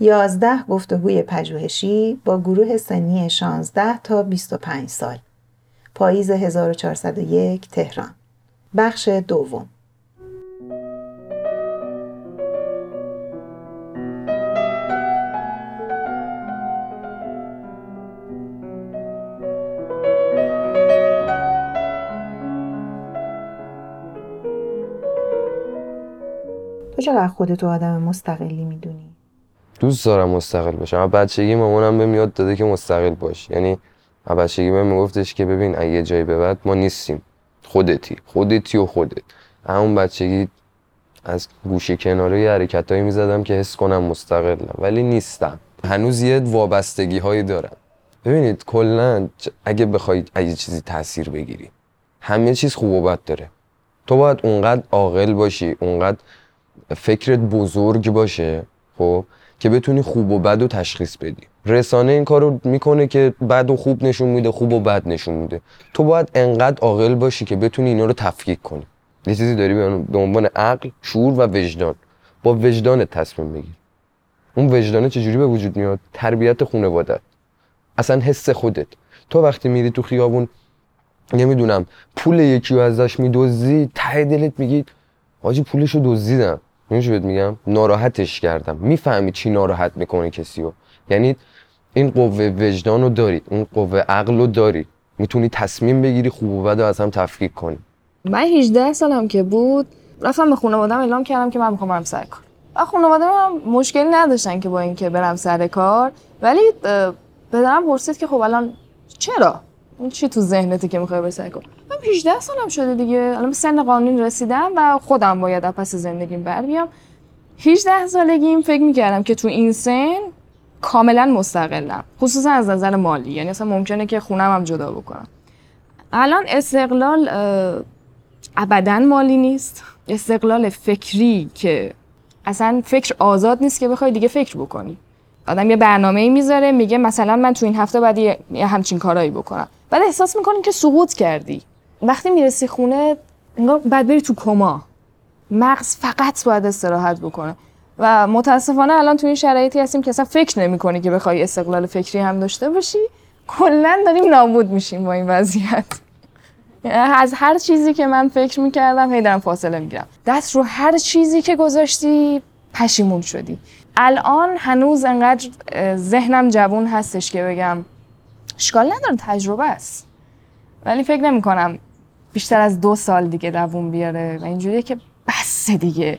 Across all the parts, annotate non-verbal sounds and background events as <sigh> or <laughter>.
11 گفتگوی پژوهشی با گروه سنی 16 تا 25 سال. پاییز 1401 تهران. بخش دوم. تو چقدر خودتو آدم مستقلی می‌دونی؟ دوست دارم مستقل باشم. از بچگی مامانم به میاد داده که مستقل باش. یعنی بچگی بهم میگفتش که ببین اگه جایی به بعد ما نیستیم. خودتی. خودتی و خودت. همون بچگی از گوشه کناره حرکتایی می‌زدم که حس کنم مستقلم. ولی نیستم. هنوز یه وابستگی هایی دارم. ببینید کلا اگه بخواید اگه چیزی تاثیر بگیری همه چیز خوب و بد داره. تو باید اونقدر عاقل باشی اونقدر فکرت بزرگ باشه خب؟ که بتونی خوب و بد و تشخیص بدی. رسانه این کارو می‌کنه که بد و خوب نشون میده خوب و بد نشون میده. تو باید انقدر عاقل باشی که بتونی اینا رو تفکیک کنی. یه چیزی داری به عنوان عقل شعور و وجدان. با وجدان تصمیم بگیر. اون وجدانه چجوری به وجود میاد؟ تربیت خانوادت. اصلا حس خودت. تو وقتی میری تو خیابون نمی‌دونم پول یکی رو ازش میدوزی ته دلت میگی حاجی پولشو دزدیدم. میشه بهت میگم؟ ناراحتش کردم. می‌فهمی چی ناراحت می‌کنه کسی رو. یعنی این قوه وجدان رو داری اون قوه عقل رو داری. می‌تونی تصمیم بگیری خوب و بد از هم تفکیک کنی. من 18 سالم که بود رفتم به خانواده‌ام اعلام کردم که من می‌خوام برم سر کار. و خانواده مشکلی نداشتن که با اینکه برم سر کار. ولی پدرم پرسید که خب الان چرا؟ این چی تو ذهنته که می‌خوای بری کار؟ 18 سالم شده دیگه. الان سن قانونی رسیدم و خودم باید پس زندگیم بر بیام 18 سالگیم فکر می‌کردم که تو این سن کاملا مستقلم خصوصا از نظر مالی. یعنی اصلا ممکنه که خونم هم جدا بکنم. الان استقلال ابدا مالی نیست. استقلال فکری که اصلا فکر آزاد نیست که بخوای دیگه فکر بکنی. آدم یه برنامه می‌ذاره میگه مثلا من تو این هفته باید یه همچین کارایی بکنم. بعد احساس می‌کنی که سقوط کردی. وقتی می‌رسی خونه انگار بعد بری تو کما. مغز فقط باید استراحت بکنه. و متاسفانه الان تو این شرایطی هستیم که اصلا فکر نمی که بخوای استقلال فکری هم داشته باشی. کلا داریم نابود میشیم با این وضعیت. <laughs> از هر چیزی که من فکر می‌کردم هی دارم فاصله می‌گیرم. دست رو هر چیزی که گذاشتی پشیمون شدی. الان هنوز انقدر ذهنم جوون هستش که بگم اشکال نداره تجربه است. ولی فکر نمی کنم بیشتر از دو سال دیگه دووم بیاره و اینجوریه که بس دیگه.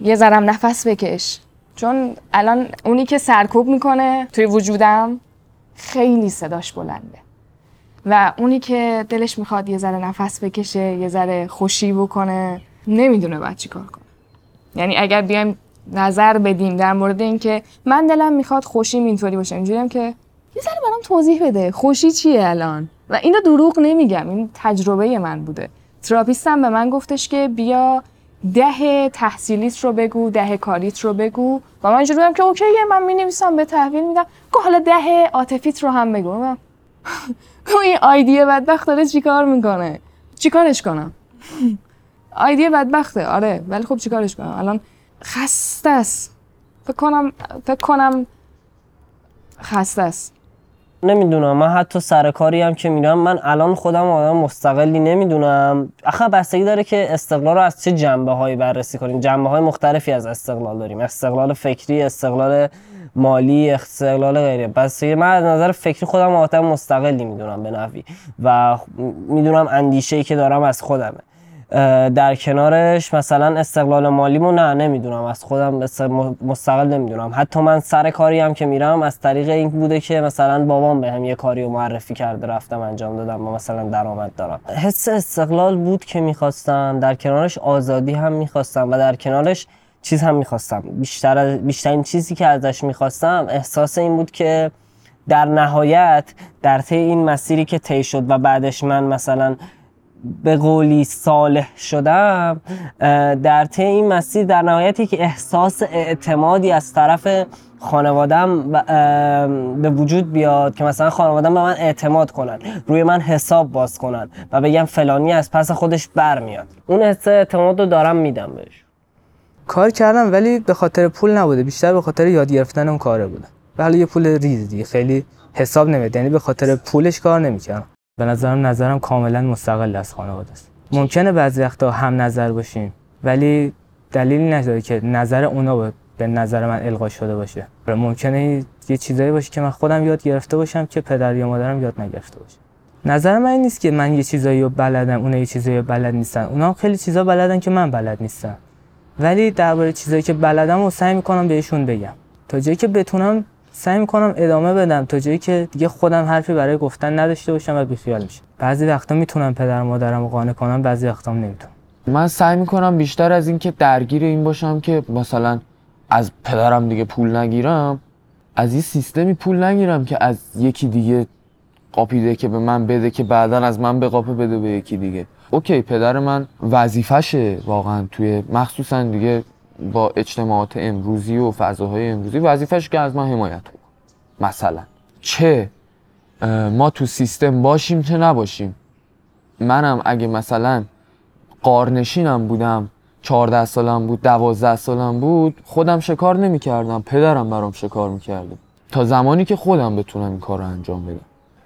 یه ذرم نفس بکش. چون الان اونی که سرکوب می‌کنه توی وجودم خیلی صداش بلنده. و اونی که دلش می‌خواد یه ذره نفس بکشه یه ذره خوشی بکنه نمی‌دونه باید چی کار کنه. یعنی اگر بیایم نظر بدیم در مورد اینکه من دلم می‌خواد خوشیم اینطوری باشه اینجوریم که یه ذره برام توضیح بده. خوشی چیه الان؟ و اینو دروغ نمیگم این تجربه من بوده. تراپیستم به من گفتش که بیا ده تحصیلیت رو بگو ده کاریت رو بگو. و من اینجوری که اوکی من می نویسم به تحویل میدم. که حالا ده عاطفیت رو هم بگو. <laughs> این آیدیه بدبخت داره چیکار می‌کنه؟ چیکارش کنم؟ <laughs> آیدیه بدبخته آره ولی خب چیکارش کنم؟ الان خسته است. فکر کنم فکر کنم خسته است. نمی‌دونم. من حتی سر کاری هم که میرم من الان خودم آدم مستقلی نمی‌دونم. آخه بستگی داره که استقلال رو از چه جنبه هایی بررسی کنیم. جنبه های مختلفی از استقلال داریم. استقلال فکری استقلال مالی استقلال غیره. بستگی من از نظر فکری خودم آدم مستقلی می‌دونم به نوی و می‌دونم اندیشه ای که دارم از خودمه. در کنارش مثلا استقلال مالیمو نه نمی‌دونم. از خودم مستقل نمی‌دونم. حتی من سر کاری هم که میرم از طریق این بوده که مثلا بابام به هم یه کاری رو معرفی کرده رفتم انجام دادم و مثلا درآمد دارم. حس استقلال بود که می‌خواستم. در کنارش آزادی هم می‌خواستم و در کنارش چیز هم می‌خواستم. بیشتر بیشترین چیزی که ازش می‌خواستم احساس این بود که در نهایت در طی این مسیری که طی شد و بعدش من مثلا به قولی صالح شدم در طی این مسیر در نهایتی که احساس اعتمادی از طرف خانوادم به وجود بیاد که مثلا خانوادم به من اعتماد کنن روی من حساب باز کنن و بگم فلانی از پس خودش برمیاد اون حس اعتماد رو دارم میدم بهش. کار کردم ولی به خاطر پول نبوده بیشتر به خاطر یاد گرفتن اون کاره بوده. و حالا یه پول ریز دیگه خیلی حساب نمیاد یعنی به خاطر پولش کار نمی‌کردم. به نظرم نظرم کاملا مستقل از خانواده است. ممکنه بعضی وقتا هم نظر باشیم ولی دلیلی نداره که نظر اونا به نظر من القا شده باشه. ممکنه یه چیزایی باشه که من خودم یاد گرفته باشم که پدر یا مادرم یاد نگرفته باشه. نظر من این نیست که من یه چیزایی رو بلدم اونا یه چیزایی رو بلد نیستن. اونا خیلی چیزا بلدن که من بلد نیستم. ولی درباره چیزایی که بلدم رو سعی می‌کنم بهشون بگم. تا جایی که بتونم سعی می‌کنم ادامه بدم تا جایی که دیگه خودم حرفی برای گفتن نداشته باشم و بیخیال میشم. بعضی وقتا می‌تونم پدر مادرم قانع کنم بعضی وقتا نمی‌تونم. من سعی می‌کنم بیشتر از اینکه درگیر این باشم که مثلا از پدرم دیگه پول نگیرم از این سیستمی پول نگیرم که از یکی دیگه قاپیده که به من بده که بعدا از من به قاپه بده به یکی دیگه. اوکی پدر من وظیفشه واقعا توی مخصوصا دیگه با اجتماعات امروزی و فضاهای امروزی وظیفش که از من حمایت کنه. مثلا. چه؟ ما تو سیستم باشیم چه نباشیم؟ منم اگه مثلا قارنشینم بودم 14 سالم بود 12 سالم بود خودم شکار نمی‌کردم پدرم برام شکار می‌کرده. تا زمانی که خودم بتونم این کار رو انجام بدم.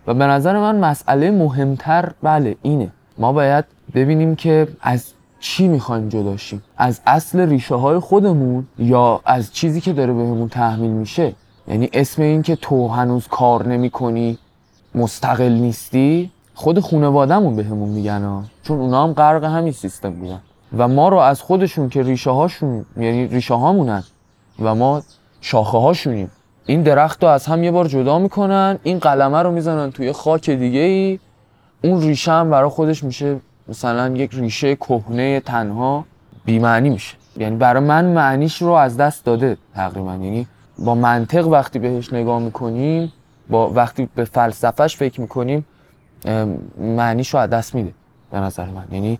و به نظر من مسئله مهمتر بله اینه. ما باید ببینیم که از چی می‌خوایم جداشیم از اصل ریشه های خودمون یا از چیزی که داره بهمون تحمیل میشه؟ یعنی اسم این که تو هنوز کار نمی کنی مستقل نیستی خود خانوادهمون بهمون میگن ها. چون اونا هم غرق همین سیستم بودن. و ما رو از خودشون که ریشه هاشون یعنی ریشه هامونن و ما شاخه هاشونیم این درخت رو از هم یه بار جدا می‌کنن این قلمه رو می‌زنن توی خاک دیگه ای اون ریشه هم برای خودش میشه مثلا یک ریشه کهنه تنها بیمعنی میشه. یعنی برای من معنیش رو از دست داده تقریبا. یعنی با منطق وقتی بهش نگاه می‌کنیم با وقتی به فلسفهش فکر می‌کنیم معنیش رو از دست میده به نظر من. یعنی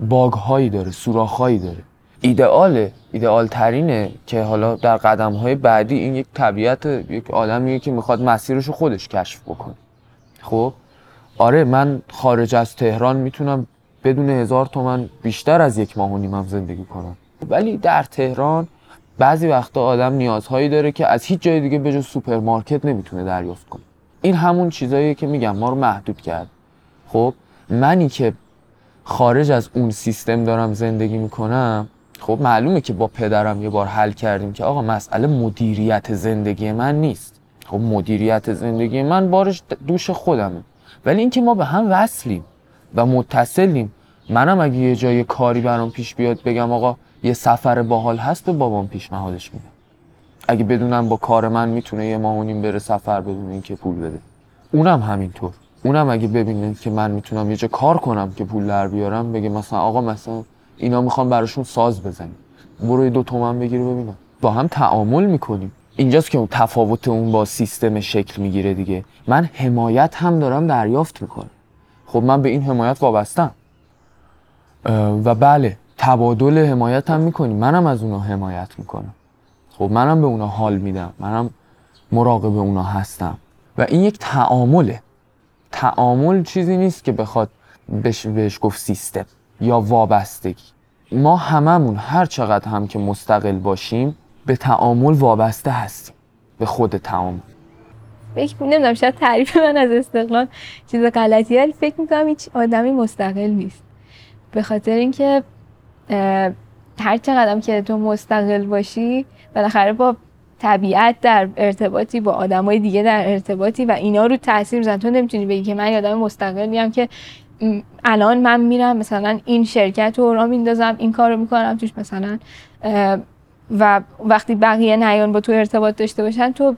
باگ هایی داره سوراخ هایی داره. ایدئاله ایدئال ترینه که حالا در قدم های بعدی این یک طبیعت یک آدمیه که می‌خواد مسیرش رو خودش کشف بکنه. خب؟ آره من خارج از تهران می‌تونم بدون هزار تومن بیشتر از یک ماه و نیمم زندگی کنم. ولی در تهران بعضی وقتا آدم نیازهایی داره که از هیچ جای دیگه به جز سوپرمارکت نمی‌تونه دریافت کنه. این همون چیزاییه که میگم ما رو محدود کرد. خب منی که خارج از اون سیستم دارم زندگی می‌کنم خب معلومه که با پدرم یه بار حل کردیم که آقا مسئله مدیریت زندگی من نیست. خب مدیریت زندگی من بارش دوش خودمه. ولی اینکه ما به هم وصلیم. و متصلیم. منم اگه یه جای کاری برام پیش بیاد بگم آقا یه سفر باحال هست به بابام پیشنهادش میدم اگه بدونم با کار من می‌تونه یه ماه بره سفر بدون اینکه پول بده. اونم همینطور. اونم اگه ببینه که من می‌تونم یه جا کار کنم که پول در بیارم بگه مثلا آقا مثلا اینا می‌خوام براشون ساز بزنیم. برو دو تومن بگیره ببینم. با هم تعامل می‌کنیم. اینجاست که اون تفاوت اون با سیستم شکل می‌گیره دیگه. من حمایت هم دارم دریافت می‌کنم. خب من به این حمایت وابستم. و بله تبادل حمایت هم می‌کنیم منم از اونا حمایت می‌کنم. خب منم به اونا حال میدم. منم مراقب اونا هستم. و این یک تعامله. تعامل چیزی نیست که بخواد بهش, بهش گفت سیستم یا وابستگی. ما هممون هر چقدر هم که مستقل باشیم به تعامل وابسته هستیم. به خود تعامل. فکر نمی‌دونم شاید تعریف من از استقلال چیز غلطیه ولی فکر می‌کنم هیچ آدمی مستقل نیست. به خاطر اینکه هر چقدر که تو مستقل باشی بالاخره با طبیعت در ارتباطی با آدمای دیگه در ارتباطی و اینا رو تاثیر میزن تو نمی‌تونی بگی که من یادم مستقل که الان من میرم مثلا این شرکت رو را میندازم این کار رو می‌کنم توش مثلا و وقتی بقیه نیان با تو ارتباط داشته باشن تو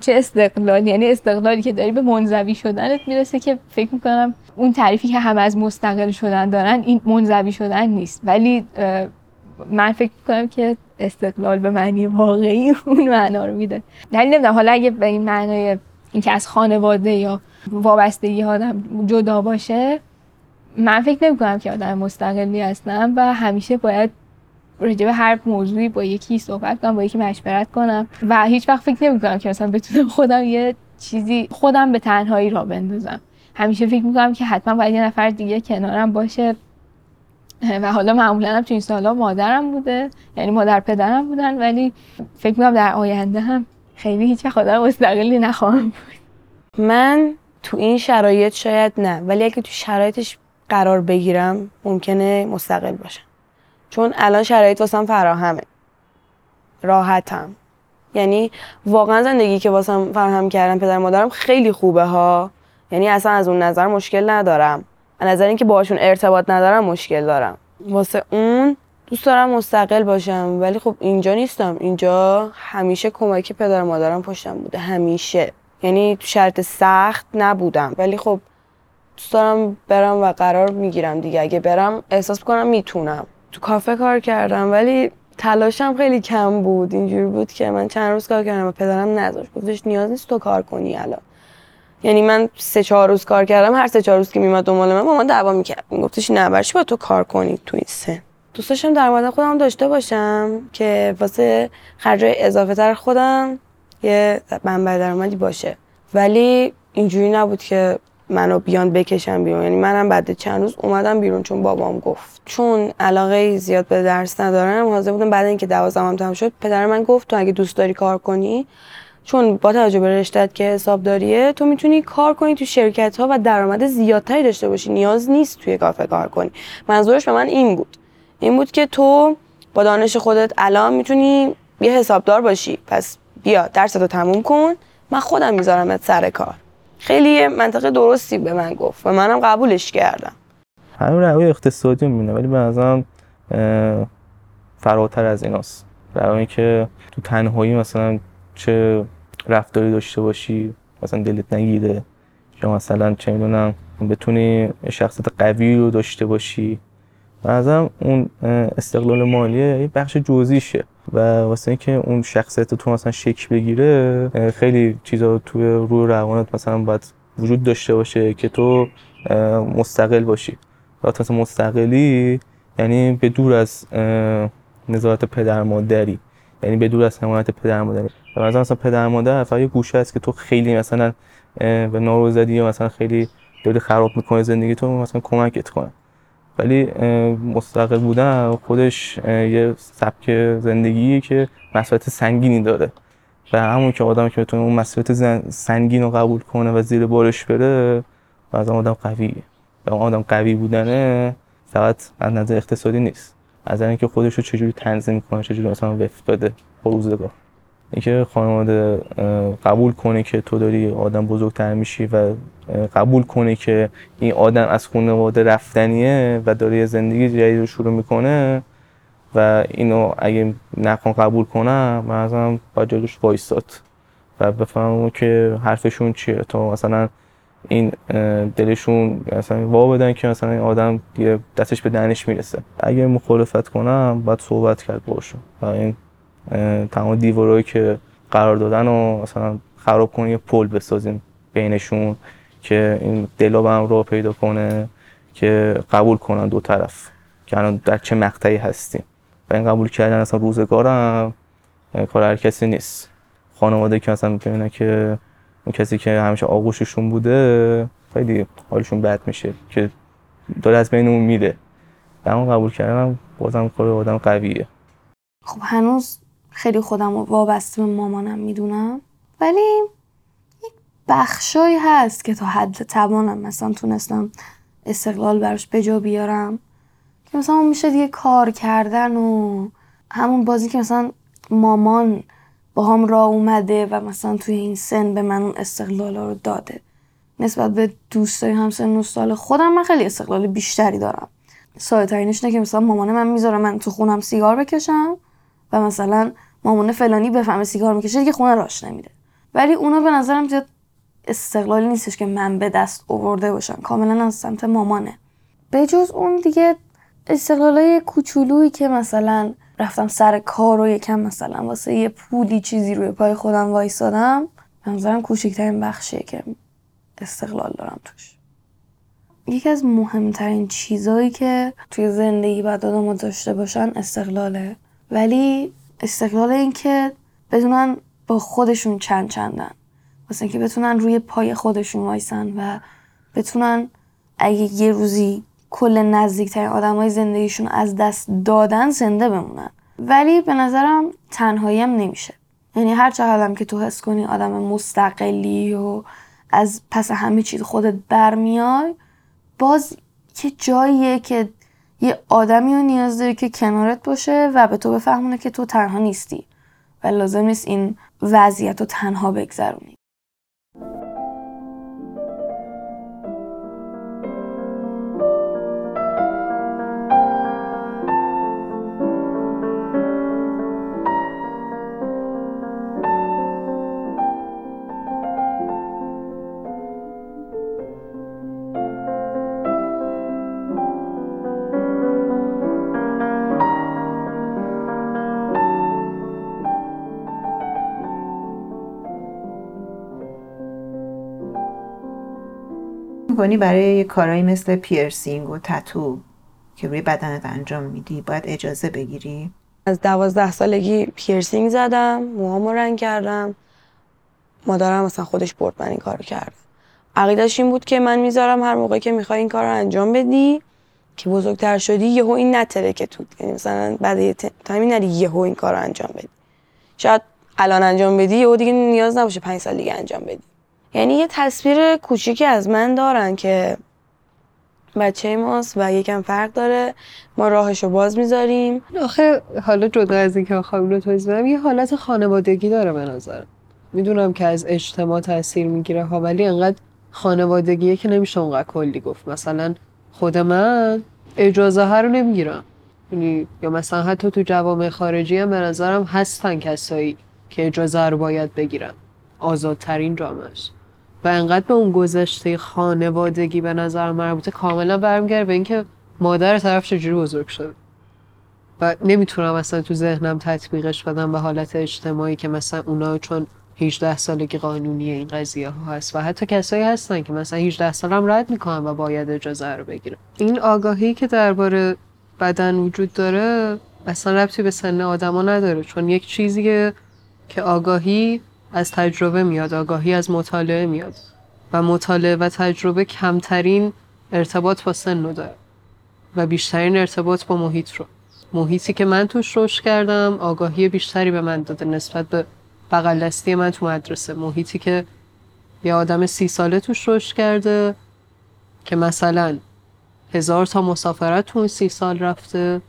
چه استقلال یعنی استقلالی که داری به منزوی شدنت می‌رسه که فکر می‌کنم اون تعریفی که همه از مستقل شدن دارن این منزوی شدن نیست. ولی من فکر می‌کنم که استقلال به معنی واقعی <laughs> اون معنا رو میده. دلیل نمی‌دونم حالا اگه به این معنای اینکه از خانواده یا وابستگی آدم جدا باشه من فکر نمی کنم که آدم مستقلی هستم و همیشه باید راجع به هر موضوعی با یکی صحبت کنم با یکی مشورت کنم و هیچ وقت فکر نمی کنم که مثلا بتونم خودم یه چیزی خودم به تنهایی را بندازم. همیشه فکر می‌کنم که حتما باید یه نفر دیگه کنارم باشه. و حالا معمولا هم تو این سالا مادرم بوده یعنی مادر پدرم بودن ولی فکر می‌کنم در آینده هم خیلی هیچ آدم مستقلی نخواهم بود. من تو این شرایط شاید نه ولی اگه تو شرایطش قرار بگیرم ممکنه مستقل باشم. چون الان شرایط واسم فراهمه. راحتم. یعنی واقعا زندگی که واسم فراهم کردن پدر مادرم خیلی خوبه ها. یعنی اصلا از اون نظر مشکل ندارم. از نظر اینکه باهاشون ارتباط ندارم مشکل دارم. واسه اون دوست دارم مستقل باشم. ولی خب اینجا نیستم. اینجا همیشه کمک پدر مادرم پشتم بوده. همیشه. یعنی تو شرط سخت نبودم. ولی خب دوست دارم برم و قرار می‌گیرم دیگه. اگه برم احساس کنم می‌تونم. تو کافه کار کردم ولی تلاشم خیلی کم بود. اینجوری بود که من چند روز کار کردم و پدرم نذاشت. گفتش نیاز نیست تو کار کنی الان. یعنی من سه چهار روز کار کردم هر سه چهار روز که میمد دنبال من مامان دعوا می‌کرد. میگفتش نه برچی با تو کار کنی تو این سن. دوست داشتم درآمد خودم داشته باشم که واسه خرج اضافه تر خودم یه منبع درآمدی باشه. ولی اینجوری نبود که منو بیان بکشم بیرون. یعنی منم بعد چند روز اومدم بیرون چون بابام گفت. چون علاقه زیاد به درس ندارم حاضر بودم بعد اینکه دوازدهم تمام شد پدر من گفت تو اگه دوست داری کار کنی چون با توجه به رشتت که حسابداریه تو می‌تونی کار کنی تو شرکت ها و درآمد زیادتری داشته باشی. نیاز نیست توی کافه کار کنی. منظورش به من این بود. این بود که تو با دانش خودت الان می‌تونی یه حسابدار باشی. پس بیا درستو تموم کن. من خودم میذارمت سر کار. خیلی منطقه درستی به من گفت و منم قبولش کردم. همین روی اقتصادی می‌بینه ولی به نظرم فراتر از ایناست. روی که تو تنهایی مثلا چه رفتاری داشته باشی مثلا دلت نگیره یا مثلا چه می‌دونم بتونی شخصیت قوی رو داشته باشی. نظرم اون استقلال مالیه یه بخش جزئیشه. و واسه اینکه اون شخصیت تو مثلا شکل بگیره خیلی چیزا توی روی روانت مثلا باید وجود داشته باشه که تو مستقل باشی. مثلا مستقلی یعنی به دور از نظارت پدر مادری. یعنی به دور از حمایت پدر مادری. و مثلا مثلا پدر مادر فقط یه گوشه است که تو خیلی مثلا به نارو زدی یا مثلا خیلی داری خراب می‌کنه زندگی تو مثلا کمکت کنه. ولی مستقل بودن خودش یه سبک زندگیه که مسئولیت سنگینی داره. و همون که آدم که بتونه اون مسئولیت سنگین رو قبول کنه و زیر بارش بره و از آدم قویه. و اون آدم قوی بودنه فقط از نظر اقتصادی نیست. از اینکه خودش رو چجوری تنظیم کنه چجوری مثلا وفق بده با روزگار. اینکه خانواده قبول کنه که تو داری آدم بزرگتر میشی و قبول کنه که این آدم از خانواده رفتنیه و داره یه زندگی جدید رو شروع می‌کنه و اینو اگه نکن قبول کنم من ازم باید جلوش وایستاد و بفهمم که حرفشون چیه. تا مثلا این دلشون مثلا وا بدن که مثلا این آدم دستش به دهنش می‌رسه. اگه مخالفت کنم باید صحبت کرد باشون و این تمام دیوارایی که قرار دادن و مثلا خراب کنیم یه پل بسازیم بینشون که این دلا به هم راه پیدا کنه که قبول کنن دو طرف که الان در چه مقطعی هستیم. و این قبول کردن اصلا روزگارم کار هر کسی نیست. خانواده که مثلا می‌بینه که اون کسی که همیشه آغوششون بوده خیلی حالشون بد میشه که داره از بین اون میره. و اون قبول کردن بازم کار آدم قویه. خب هنوز خیلی خودم رو وابسته به مامانم می‌دونم. ولی یک بخشایی هست که تا حد توانم مثلا تونستم استقلال براش بجا بیارم. که مثلا میشه دیگه کار کردن و همون بازی که مثلا مامان با هم راه اومده و مثلا توی این سن به من اون استقلال رو داده. نسبت به دوستای همسن و سال خودم من خیلی استقلال بیشتری دارم. ساده ترینش که مثلا مامان من می‌ذاره من تو خونم سیگار بکشم و مثلا مامان فلانی بفهمه سیگار می‌کشه دیگه خونه راش نمیره ولی اونا به نظرم زیاد استقلالی نیستش که من به دست آورده باشم. کاملا از سمت مامانه. به جز اون دیگه استقلالای کوچولویی که مثلا رفتم سر کار و یکم مثلا واسه یه پولی چیزی روی پای خودم وایسادم به نظرم کوچکترین بخشیه که استقلال دارم توش. یکی از مهمترین چیزهایی که توی زندگی باید آدم داشته باشن استقلاله. ولی استقلال این که بدونن با خودشون چند چندن. واسه اینکه بتونن روی پای خودشون وایسن و بتونن اگه یه روزی کل نزدیکترین آدمای زندگیشون از دست دادن زنده بمونن. ولی به نظرم تنهایی نمیشه. یعنی هر چقدرم که تو حس کنی آدم مستقلی و از پس همه چیز خودت برمیای باز که جاییه که یه آدمی رو نیاز داری که کنارت باشه و به تو بفهمونه که تو تنها نیستی و لازم نیست این وضعیت رو تنها بگذرونی. می‌کنی برای کارهایی مثل پیرسینگ و تتو که روی بدنت انجام میدی باید اجازه بگیری؟ از دوازده سالگی پیرسینگ زدم موهامو رنگ کردم. مادرم مثلا خودش برد من این کارو کرد. عقیدش این بود که من می‌ذارم هر موقع که می‌خوای این کار انجام بدی که بزرگتر شدی یهو این نتره که تو یعنی مثلا بعد یه تایمی نری یهو این کار انجام بدی. شاید الان انجام بدی یهو دیگه نیاز نباشه پنج سال دیگه انجام بدی. یعنی یه تصویر کوچیکی از من دارن که بچه ماست و یکم فرق داره. ما راهشو باز می‌ذاریم. آخه حالا جدا از اینکه بخوام رو توضیح بدم یه حالت خانوادگی داره به نظرم. می‌دونم که از اجتماع تاثیر می‌گیره ها ولی انقدر خانوادگیه که نمیشه اونقدر کلی گفت. مثلا خود من اجازه ها رو نمی‌گیرم. یعنی یا مثلا حتی تو جوامع خارجی هم به نظرم هستن کسایی که اجازه رو باید بگیرن. آزادترین جامعهش و انقدر به اون گذشته خانوادگی به نظر مربوطه کاملا برمیگرده به اینکه مادر طرف چجوری بزرگ شده. و نمی‌تونم اصلا تو ذهنم تطبیقش بدم به حالت اجتماعی که مثلا اونا چون 18 سالگی قانونی این قضیه ها هست و حتی کسایی هستن که مثلا 18 سال هم رد می‌کنن و باید اجازه رو بگیرن. این آگاهی که درباره بدن وجود داره اصلا ربطی به سن آدما نداره چون یک چیزیه که آگاهی از تجربه میاد آگاهی از مطالعه میاد و مطالعه و تجربه کمترین ارتباط با سن رو داره و بیشترین ارتباط با محیط رو. محیطی که من توش رشد کردم آگاهی بیشتری به من داده نسبت به بغل دستی من تو مدرسه. محیطی که یه آدم سی ساله توش رشد کرده که مثلا هزار تا مسافرت تو اون سی سال رفته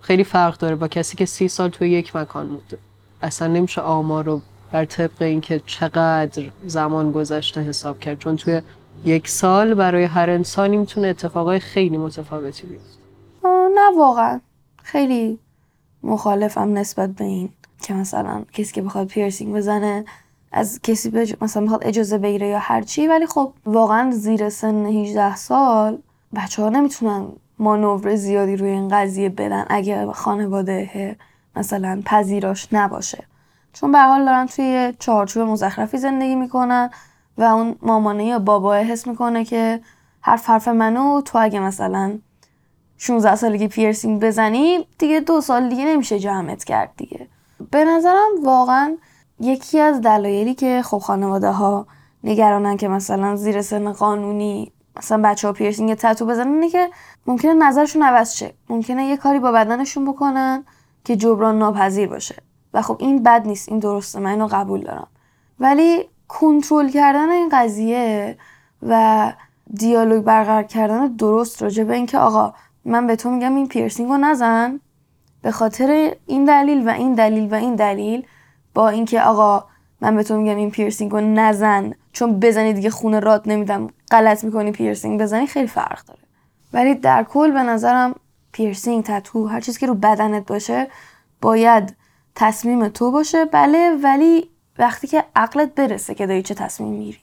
خیلی فرق داره با کسی که سی سال توی یک مکان بوده اصلا نمیشه آمار رو بر طبق اینکه چقدر زمان گذشته حساب کرد. چون توی یک سال برای هر انسانی می‌تونه اتفاقای خیلی متفاوتی بیفته. نه واقعا. خیلی مخالفم نسبت به این که مثلا کسی که بخواد پیرسینگ بزنه از کسی بج... مثلا بخواد اجازه بگیره یا هر چی. ولی خب واقعا زیر سن 18 سال بچه ها نمی‌تونن مانور زیادی روی این قضیه بدن اگه خانواده مثلا پذیراش نباشه. چون به حال دارن توی چارچوب مزخرفی زندگی می‌کنن و اون مامانه یا بابا حس می‌کنه که حرف حرف منو تو اگه مثلا 16 سالگی پیرسینگ بزنی دیگه دو سال دیگه نمیشه جمعت کرد دیگه. به نظرم واقعا یکی از دلایلی که خب خانواده ها نگرانن که مثلا زیر سن قانونی مثلا بچه ها پیرسینگ تتو بزنن اینه که ممکنه نظرشون عوض شه. ممکنه یه کاری با بدنشون بکنن که جبران ناپذیر باشه. و خب این بد نیست این درسته من اینو قبول دارم. ولی کنترل کردن این قضیه و دیالوگ برقرار کردن درست راجع به اینکه آقا من به تو میگم این پیرسینگ رو نزن به خاطر این دلیل و این دلیل و این دلیل با اینکه آقا من به تو میگم این پیرسینگ رو نزن چون بزنی دیگه خونه راد نمیدم غلط می‌کنی پیرسینگ بزنی خیلی فرق داره. ولی در کل به نظرم پیرسینگ تتو هر چیزی که رو بدنت باشه باید تصمیم تو باشه. بله ولی وقتی که عقلت برسه که داری چه تصمیم میری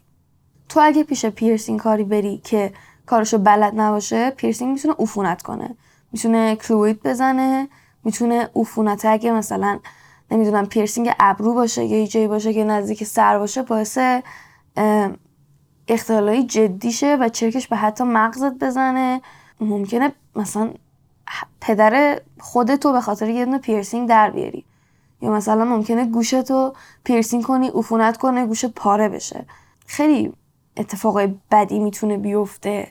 تو اگه پیش پیرسینگ کاری بری که کارشو بلد نباشه پیرسینگ می‌تونه عفونت کنه. می‌تونه کلوئید بزنه. می‌تونه عفونت اگه مثلا نمی‌دونم پیرسینگ ابرو باشه یا جایی باشه که نزدیک سر باشه باعث اختلالای جدی شه و چرکش به حتی مغزت بزنه. ممکنه مثلا پدر خودتو به خاطر یه دونه پیرسینگ در بیاری. یا مثلا ممکنه گوشتو پیرسینگ کنی عفونت کنه گوشت پاره بشه. خیلی اتفاقای بدی می‌تونه بیفته.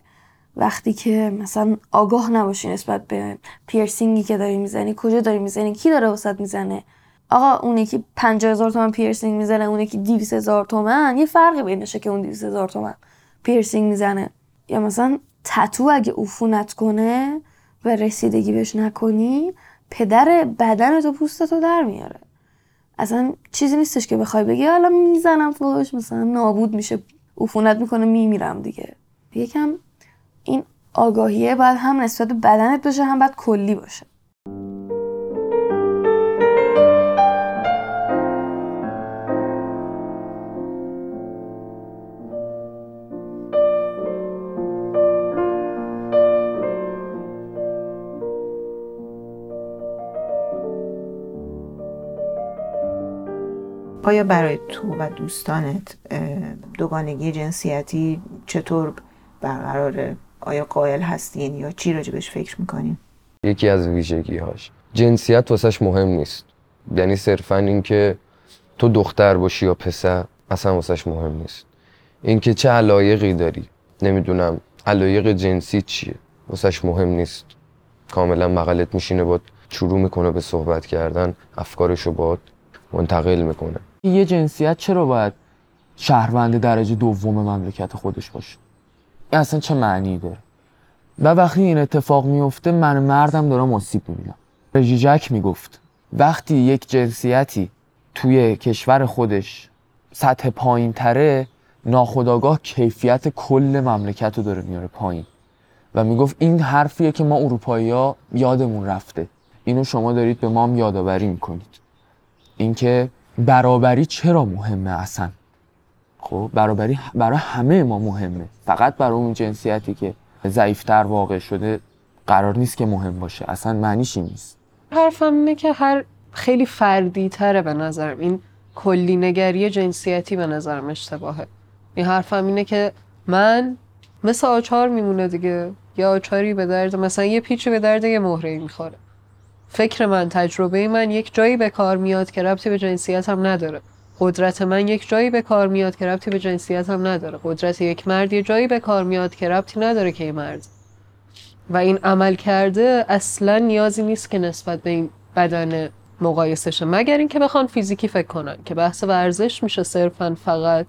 وقتی که مثلا آگاه نباشی نسبت به پیرسینگی که داری می‌زنی کجا داری می‌زنی کی داره وسط می‌زنه؟ آقا اون یکی 50 هزار تومن پیرسینگ می‌زنه اون یکی 200 هزار تومن. یه فرقی بینشه که اون 200 هزار تومن پیرسینگ می‌زنه. یا مثلا تتو اگه عفونت کنه و رسیدگی بهش نکنی پدر بدن تو پوست تو در میاره. اصلا چیزی نیستش که بخوای بگی. حالا می‌زنم فوقش مثلا نابود میشه عفونت می‌کنه میمیرم دیگه. یکم این آگاهیه باید هم نسبت بدنت باشه هم باید کلی باشه. آیا برای تو و دوستانت دوگانگی جنسیتی چطور برقراره؟ آیا قائل هستین یا چی راجبش فکر می‌کنین؟ یکی از ویژگی هاش جنسیت واسش مهم نیست. یعنی صرفا اینکه تو دختر باشی یا پسر اصلا واسش مهم نیست. اینکه چه علایقی داری نمی‌دونم علایق جنسی چیه؟ واسش مهم نیست. کاملا مقلت میشینه باد شروع می‌کنه به صحبت کردن افکارشو باد منتقل می‌کنه. یه جنسیت چرا باید شهروند درجه دوم مملکت خودش باشه؟ این اصلا چه معنی داره؟ و وقتی این اتفاق میفته من مردم دارم آسیب می‌بینم. رژی جک می‌گفت وقتی یک جنسیتی توی کشور خودش سطح پایین تره ناخداگاه کیفیت کل مملکت رو داره میاره پایین. و می‌گفت این حرفیه که ما اروپایی ها یادمون رفته. اینو شما دارید به ما هم یادآوری می‌کنید. اینکه برابری چرا مهمه اصلا؟ خب برابری برای همه ما مهمه. فقط برای اون جنسیتی که ضعیفتر واقع شده قرار نیست که مهم باشه. اصلا معنیش این نیست. حرفم اینه که هر خیلی فردی تره به نظرم. این کلی نگری جنسیتی به نظرم اشتباهه. این حرفم اینه که من مثل آچار میمونه دیگه. یه آچاری به درد مثلا یه پیچی به درد یه مهره می‌خوره. فکر من تجربه من یک جایی به کار میاد که ربطی به جنسیت هم نداره. قدرت من یک جایی به کار میاد که ربطی به جنسیت هم نداره. قدرت یک مرد یه جایی به کار میاد که ربطی نداره که یه مرد. و این عمل کرده اصلا نیازی نیست که نسبت به این بدن مقایسه شه. مگر اینکه بخوان فیزیکی فکر کنن که بحث ورزش میشه صرفا فقط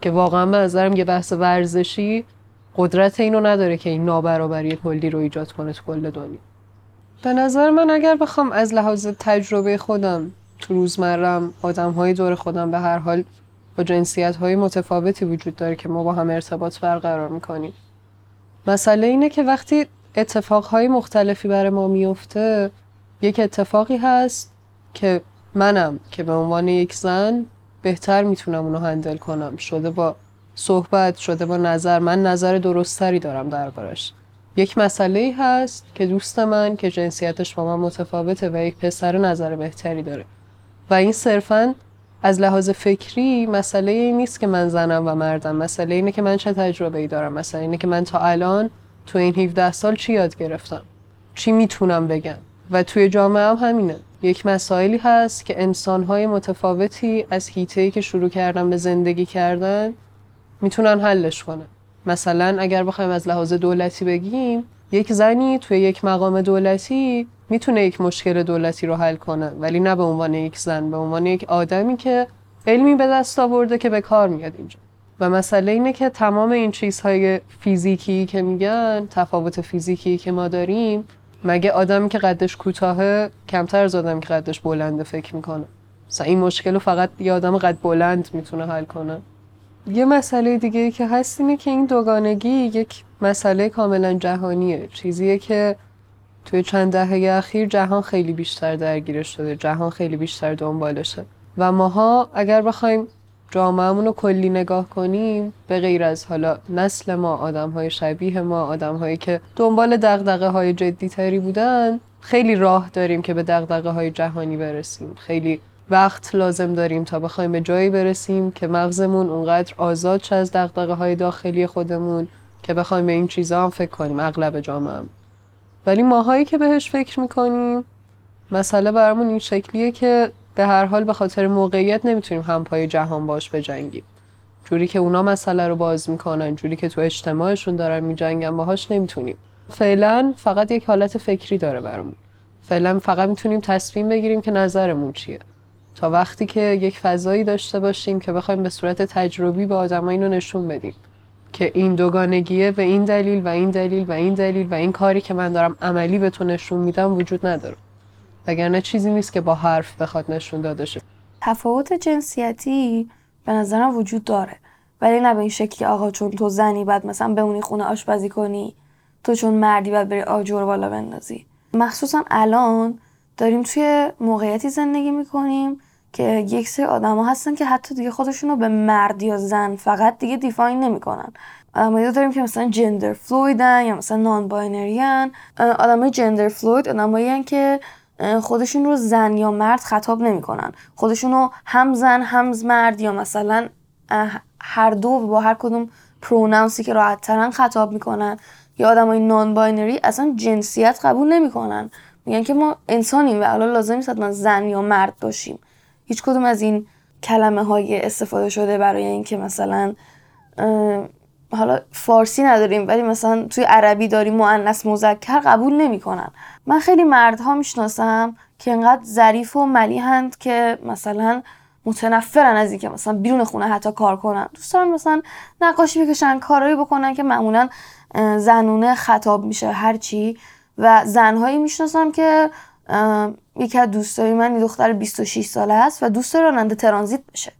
که واقعا به نظرم یه بحث ورزشی قدرت اینو نداره که این نابرابری کلی رو ایجاد کنه تو کل دنیا. به نظر من اگر بخوام از لحاظ تجربه خودم تو روزمرم آدم های دور خودم به هر حال با جنسیت های متفاوتی وجود داره که ما با هم ارتباط برقرار می‌کنیم. مسئله اینه که وقتی اتفاقهای مختلفی برای ما میفته یک اتفاقی هست که منم که به عنوان یک زن بهتر می‌تونم اونو هندل کنم. شده با صحبت شده با نظر. من نظر درستری دارم دربارش. یک مسئله هست که دوست من که جنسیتش با من متفاوته و یک پسر نظر بهتری داره. و این صرفا از لحاظ فکری مسئله ای نیست که من زنم و مردم. مسئله اینه که من چه تجربه ای دارم. مسئله اینه که من تا الان تو این 17 سال چی یاد گرفتم؟ چی می‌تونم بگم؟ و توی جامعه هم همینه. یک مسائلی هست که انسانهای متفاوتی از هیتهی که شروع کردن به زندگی کردن می‌تونن حلش کنن. مثلا اگر بخوایم از لحاظ دولتی بگیم یک زنی توی یک مقام دولتی می‌تونه یک مشکل دولتی رو حل کنه ولی نه به عنوان یک زن به عنوان یک آدمی که علمی به دست آورده که به کار میاد اینجا. و مسئله اینه که تمام این چیزهای فیزیکی که میگن تفاوت فیزیکی که ما داریم مگه آدمی که قدش کوتاهه کمتر از آدمی که قدش بلنده فکر می‌کنه؟ مثلا این مشکل رو فقط یه آدم قد بلند می‌تونه حل کنه. یه مسئله دیگه که هست اینه که این دوگانگی یک مسئله کاملا جهانیه. چیزیه که توی چند دهه اخیر جهان خیلی بیشتر درگیرش شده جهان خیلی بیشتر دنبالشه و ماها اگر بخوایم جامعهمون رو کلی نگاه کنیم به غیر از حالا نسل ما آدم های شبیه ما آدم هایی که دنبال دقدقه های جدی تری بودن خیلی راه داریم که به دقدقه های جهانی برسیم. خیلی وقت لازم داریم تا بخوایم به جایی برسیم که مغزمون اونقدر آزاد شه از دقدقه های داخلی خودمون که بخوایم به این چیزا هم فکر کنیم اغلب جامعه ولی ماهایی که بهش فکر می‌کنیم مسئله برامون این شکلیه که به هر حال به خاطر موقعیت نمی‌تونیم همپای جهان باش بجنگیم. جوری که اونا مسئله رو باز می‌کنن جوری که تو اجتماعشون دارن میجنگن باهاش نمی‌تونیم. فعلا فقط یک حالت فکری داره برامون. فعلا فقط می‌تونیم تصمیم بگیریم که نظرمون چیه. تا وقتی که یک فضایی داشته باشیم که بخوایم به صورت تجربی به آدما اینو نشون بدیم که این دوگانگیه به این دلیل و این دلیل و این دلیل و این کاری که من دارم عملی به تو نشون میدم وجود نداره. وگرنه چیزی نیست که با حرف بخواد نشون داده شه. تفاوت جنسیتی به نظرم وجود داره. ولی نه به این شکلی آقا چون تو زنی بعد مثلا بمونی خونه آشپزی کنی تو چون مردی باید بری آجر بالا بندازی. مخصوصا الان داریم توی موقعیتی زندگی می‌کنیم که یک سری آدما هستن که حتی دیگه خودشون رو به مرد یا زن فقط دیگه دیفاین نمی‌کنن. آدمایی داریم که مثلا جندر فلویدن یا مثلا نان باینریان آدمای جندر فلوید آدمایی که خودشون رو زن یا مرد خطاب نمی‌کنن. خودشون رو هم زن هم مرد یا مثلا هر دو با هر کدوم pronouns ی که راحت ترن خطاب می‌کنن. یا آدمای non-binary اصلا جنسیت قبول نمی‌کنن. میگن که ما انسانیم و الان لازم نیست من زن یا مرد باشیم. هیچ کدوم از این کلمه های استفاده شده برای اینکه مثلا حالا فارسی نداریم ولی مثلا توی عربی داریم مؤنث مذکر قبول نمی‌کنن. من خیلی مردها می‌شناسم که انقدر ظریف و ملیحند که مثلا متنفرن از اینکه مثلا بیرون خونه حتی کار کنن. دوست دارن مثلا نقاشی بکشن کارایی بکنن که معمولا زنونه خطاب میشه هرچی. و زنهایی می‌شناسم که یکی از دوستای من این دختر 26 ساله است و دوست راننده ترانزیت بشه.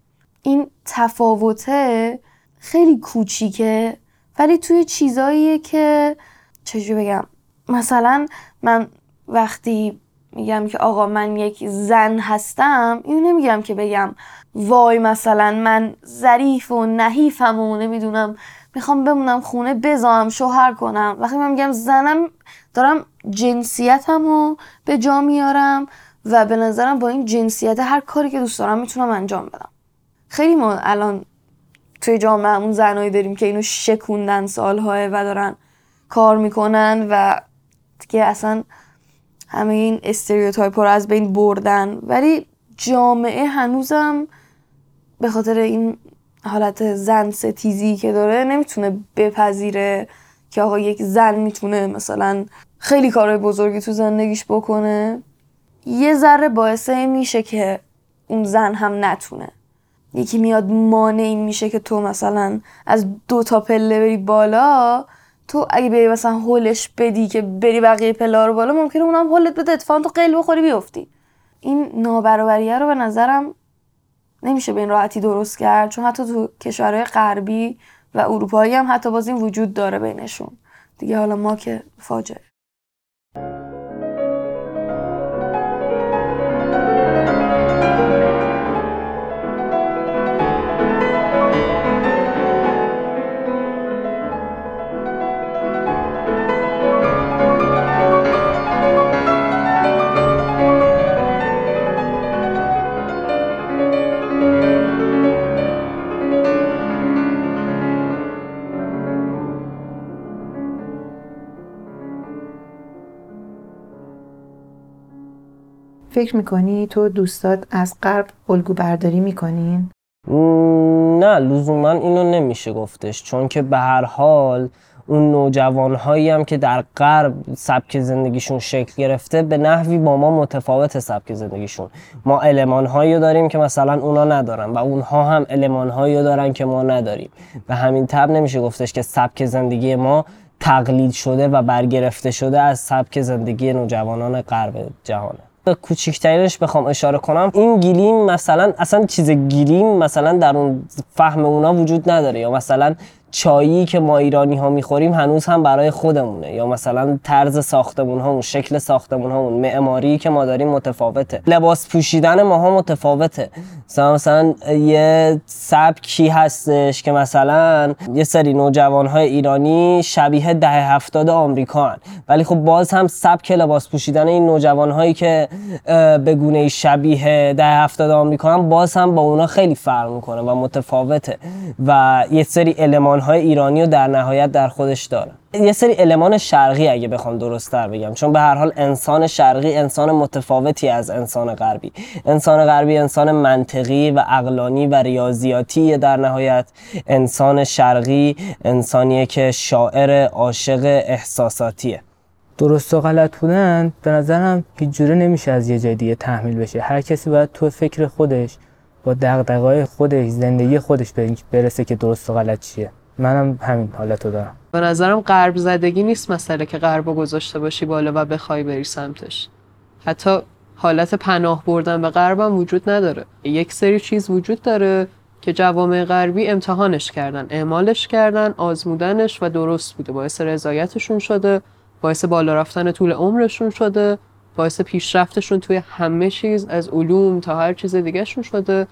این تفاوته خیلی کوچیکه ولی توی چیزاییه که چجوری بگم؟ مثلا من وقتی میگم که آقا من یک زن هستم اینو نمیگم که بگم وای مثلا من ظریف و نحیفم و نمی‌دونم می‌خوام بمونم خونه بزام شوهر کنم. وقتی من میگم زنم دارم جنسیتم رو به جا میارم و به نظرم با این جنسیت هر کاری که دوست دارم می‌تونم انجام بدم. خیلی ما الان توی جامعهمون زنایی داریم که اینو شکوندن سالهای و دارن کار می‌کنن و دیگه اصلا همه این استریوتایپ رو از بین بردن. ولی جامعه هنوزم به خاطر این حالت زن ستیزی که داره نمی‌تونه بپذیره که آقا یک زن می‌تونه مثلا خیلی کارهای بزرگی تو زندگیش بکنه. یه ذره باعث میشه که اون زن هم نتونه. یکی میاد مانع میشه که تو مثلا از دو تا پله بری بالا تو اگه بری مثلا هولش بدی که بری بقیه پله رو بالا ممکنه اونم هولت بده اتفاقا تو قیل بخوری بیفتی. این نابرابریه رو به نظرم نمیشه به این راحتی درست کرد چون حتی تو کشورهای غربی و اروپایی هم حتی باز این وجود داره بینشون. دیگه حالا ما که فاجعه. فکر می‌کنی تو دوستات از غرب الگو برداری می‌کنین؟ نه لزوما اینو نمیشه گفتش چون که به هر حال اون نوجوان هایی هم که در غرب سبک زندگیشون شکل گرفته به نحوی با ما متفاوت سبک زندگیشون. ما علمان هایی داریم که مثلا اونا ندارن و اونها هم علمان هایی دارن که ما نداریم. به همین تب نمیشه گفتش که سبک زندگی ما تقلید شده و برگرفته شده از سبک زندگی نوجوانان غرب جهانه. کوچکترینش بخوام اشاره کنم این گیلیم مثلا اصلا چیز گیلیم مثلا در اون فهم اونا وجود نداره یا مثلا چایی که ما ایرانی ها می‌خوریم هنوز هم برای خودمونه. یا مثلا طرز ساختمون هامون شکل ساختمون هامون معماری که ما داریم متفاوته. لباس پوشیدن ماها متفاوته. مثلا مثلا یه سبکی هستش که مثلا یه سری نوجوان های ایرانی شبیه ده هفتاد آمریکا هن. ولی خب باز هم سبک لباس پوشیدن این نوجوان هایی که به گونه شبیه ده هفتاد آمریکا هم باز هم با اونا خیلی فرق می‌کنه و متفاوته. و یه سری المان المانهای ایرانی رو در نهایت در خودش داره یه سری المان شرقی اگه بخوام درست‌تر بگم چون به هر حال انسان شرقی انسان متفاوتی از انسان غربی. انسان غربی انسان منطقی و عقلانی و ریاضیاتی در نهایت. انسان شرقی انسانیه که شاعر عاشق احساساتیه. درست و غلط بودن؟ به نظرم هیچ جوره نمیشه از یه جای دیگه تحمیل بشه. هر کسی باید تو فکر خودش با دغدغه‌های خودش زندگی خودش برسه که درست و غلط چیه. منم همین حالت رو دارم. به نظرم غرب زدگی نیست مسئله که غرب گذاشته باشی بالا و بخوای بری سمتش. حتی حالت پناه بردن به غرب هم وجود نداره. یک سری چیز وجود داره که جوامع غربی امتحانش کردن اعمالش کردن آزمودنش و درست بوده. باعث رضایتشون شده باعث بالا رفتن طول عمرشون شده باعث پیشرفتشون توی همه چیز از علوم تا هر چیز دیگه شون شده.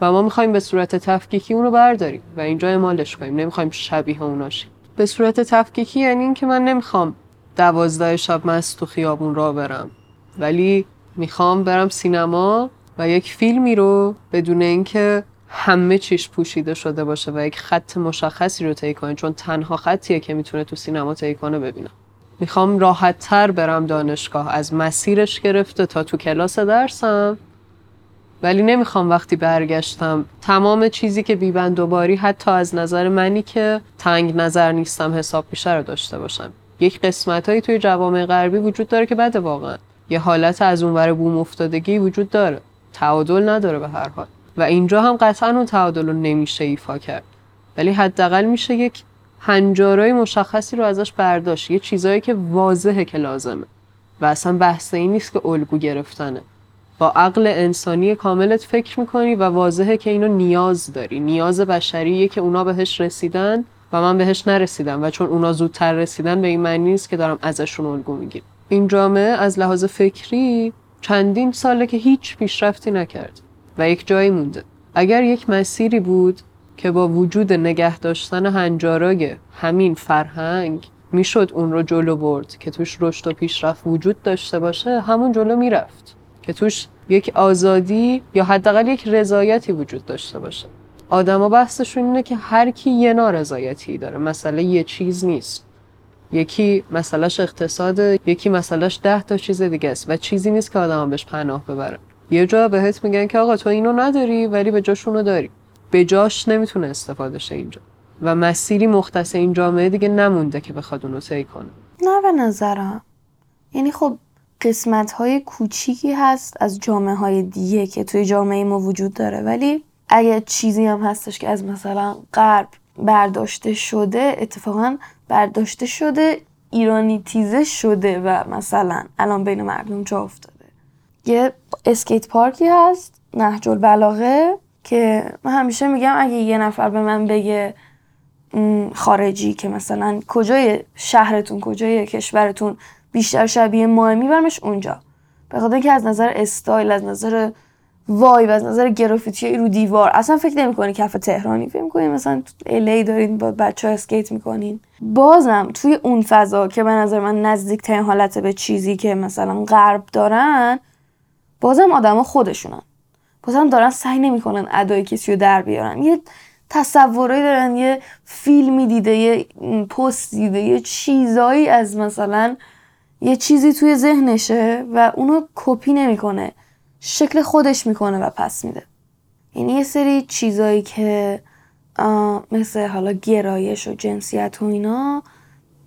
و ما می‌خوایم به صورت تفکیکی اونو برداریم و اینجا اعمالش کنیم. نمی‌خوایم شبیه اوناشیم به صورت تفکیکی یعنی اینکه من نمی‌خوام دوازده شب مست تو خیابون را برم. ولی می‌خوام برم سینما و یک فیلمی رو بدون اینکه همه چیش پوشیده شده باشه و یک خط مشخصی رو طی کنه چون تنها خطیه که می‌تونه تو سینما طی کنه ببینم. می‌خوام راحت تر برم دانشگاه. از مسیرش گرفته تا تو کلاس درسم. ولی نمی‌خوام وقتی برگشتم. تمام چیزی که بیبند و باری حتی از نظر منی که تنگ نظر نیستم حساب میشه رو داشته باشم. یک قسمت هایی توی جوامع غربی وجود داره که بده واقعا. یه حالت از اونور بوم افتادگی وجود داره. تعادل نداره به هر حال. و اینجا هم قطعا اون تعادل رو نمیشه ایفا کرد. ولی حداقل میشه یک هنجارای مشخصی رو ازش برداشت. یه چیزایی که واضحه که لازمه. و اصلا بحث این نیست که الگو گرفتنه. با عقل انسانی کاملت فکر می‌کنی و واضحه که اینو نیاز داری. نیاز بشریه که اونا بهش رسیدن و من بهش نرسیدم و چون اونا زودتر رسیدن به این معنی نیست که دارم ازشون الگو می‌گیرم. این جامعه از لحاظ فکری چندین ساله که هیچ پیشرفتی نکرد و یک جایی مونده. اگر یک مسیری بود که با وجود نگه داشتن هنجارای همین فرهنگ می‌شد اون رو جلو برد که توش رشد و پیشرفت وجود داشته باشه همون جلو می‌رفت. که توش یک آزادی یا حداقل یک رضایتی وجود داشته باشه. آدما بحثشون اینه که هر کی یه نارضایتی داره مسئله یه چیز نیست. یکی مسئلهش اقتصاده یکی مسئلهش ده تا چیز دیگه است و چیزی نیست که آدما بهش پناه ببرن. یه جا بهت میگن که آقا تو اینو نداری ولی به جاشونو داری. به جاش نمی‌تونه استفاده شه اینجا. و مسیری مختص این جامعه دیگه نمونده که بخواد اونو طی کنه. نه به نظرم. یعنی خب قسمت های کوچیکی هست از جامعه های دیگه که توی جامعه ما وجود داره. ولی اگه چیزی هم هستش که از مثلا غرب برداشته شده اتفاقا برداشته شده ایرانی تیزه شده و مثلا الان بین مردم جا افتاده. یه اسکیت پارکی هست نهج البلاغه که من همیشه میگم اگه یه نفر به من بگه خارجی که مثلا کجای شهرتون کجای کشورتون بیشتر شبیه ماه میبرمش اونجا. به خاطر اینکه از نظر استایل از نظر وایب از نظر گرافیتی رو دیوار اصلا فکر نمی‌کنی کف تهرانی. فکر می‌کنی مثلا الی دارین با بچه ها اسکیت می‌کنین. بازم توی اون فضا که به نظر من نزدیک ترین حالت به چیزی که مثلا غرب دارن بازم آدما خودشونن. بازم دارن سعی نمی‌کنن ادای کسی رو در بیارن. یه تصورایی دارن یه فیلمی دیده یه پست دیده یه چیزایی از مثلا یه چیزی توی ذهنشه و اونو کپی نمی‌کنه. شکل خودش می‌کنه و پس میده. یعنی یه سری چیزایی که مثل حالا گرایش و جنسیت و اینا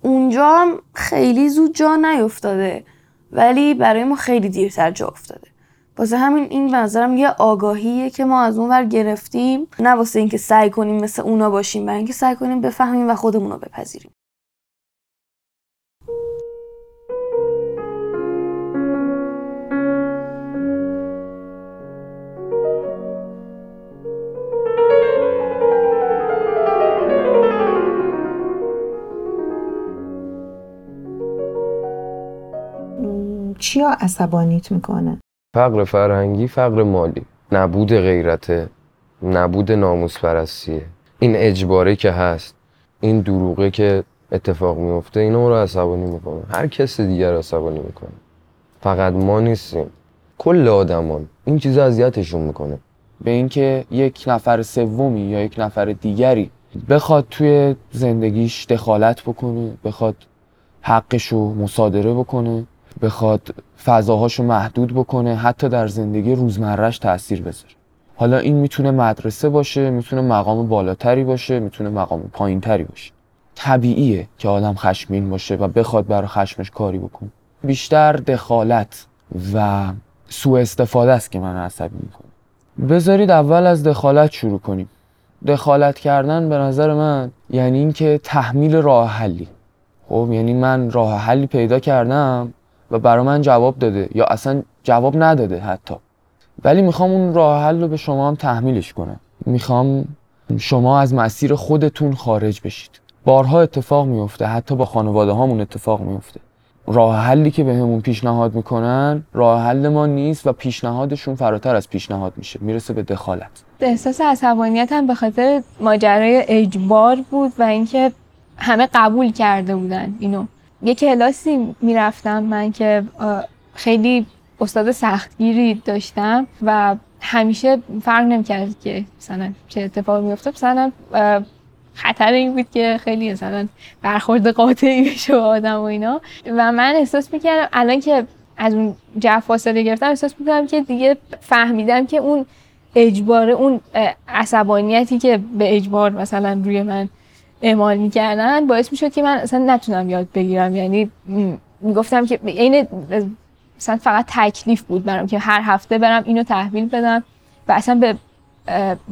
اونجا هم خیلی زود جا نیفتاده. ولی برای ما خیلی دیرتر جا افتاده. واسه همین این نظرم یه آگاهیه که ما از اون ور گرفتیم. نه واسه اینکه سعی کنیم مثل اونا باشیم برای اینکه سعی کنیم بفهمیم و خودمون رو بپذیریم. چیا عصبانیت می‌کنه؟ فقر فرهنگی فقر مالی. نبود غیرته نبود ناموس پرستیه این اجباره که هست این دروغه که اتفاق میفته اینو رو عصبانی می‌کنه. هر کس دیگر عصبانی می‌کنه. فقط ما نیستیم. کل آدمان این چیز اذیتشون می‌کنه. به اینکه یک نفر سومی یا یک نفر دیگری بخواد توی زندگیش دخالت بکنه بخواد حقشو مصادره بکنه بخواد فضاهاشو محدود بکنه حتی در زندگی روزمرهش تاثیر بذاره. حالا این می‌تونه مدرسه باشه می‌تونه مقام بالاتری باشه می‌تونه مقام پایینتری باشه. طبیعیه که آدم خشمین باشه و بخواد برای خشمش کاری بکنه. بیشتر دخالت و سوء استفاده است که من عصبی می‌کنه بذارید اول از دخالت شروع کنیم. دخالت کردن به نظر من یعنی اینکه تحمیل راه حلی. خب یعنی من راه حلی پیدا کردم و برای من جواب داده یا اصلا جواب نداده حتی. ولی می‌خوام اون راه حل رو به شما هم تحمیلش کنم. می‌خوام شما از مسیر خودتون خارج بشید. بارها اتفاق میفته حتی با خانواده هامون اتفاق میفته. راه حلی که بهمون به پیشنهاد می‌کنن راه حل ما نیست و پیشنهادشون فراتر از پیشنهاد میشه. می‌رسه به دخالت. احساس عصبانیت هم به خاطر ماجرای اجبار بود و اینکه همه قبول کرده بودن اینو. یه کلاسی می‌رفتم من که خیلی استاد سختگیری داشتم و همیشه فرق نمی‌کرد که مثلا چه اتفاقی میفته مثلا خطر این بود که خیلی مثلا برخورد قاطعی بشه با آدم و اینا. و من احساس می‌کردم الان که از اون جو فاصله گرفتم احساس می‌کنم که دیگه فهمیدم که اون اجبار اون عصبانیتی که به اجبار مثلا روی من اعمال می‌کردن باعث می‌شد که من اصلا نتونم یاد بگیرم. یعنی می‌گفتم که عین مثلا فقط تکلیف بود برام که هر هفته برم اینو تحویل بدم و اصلا به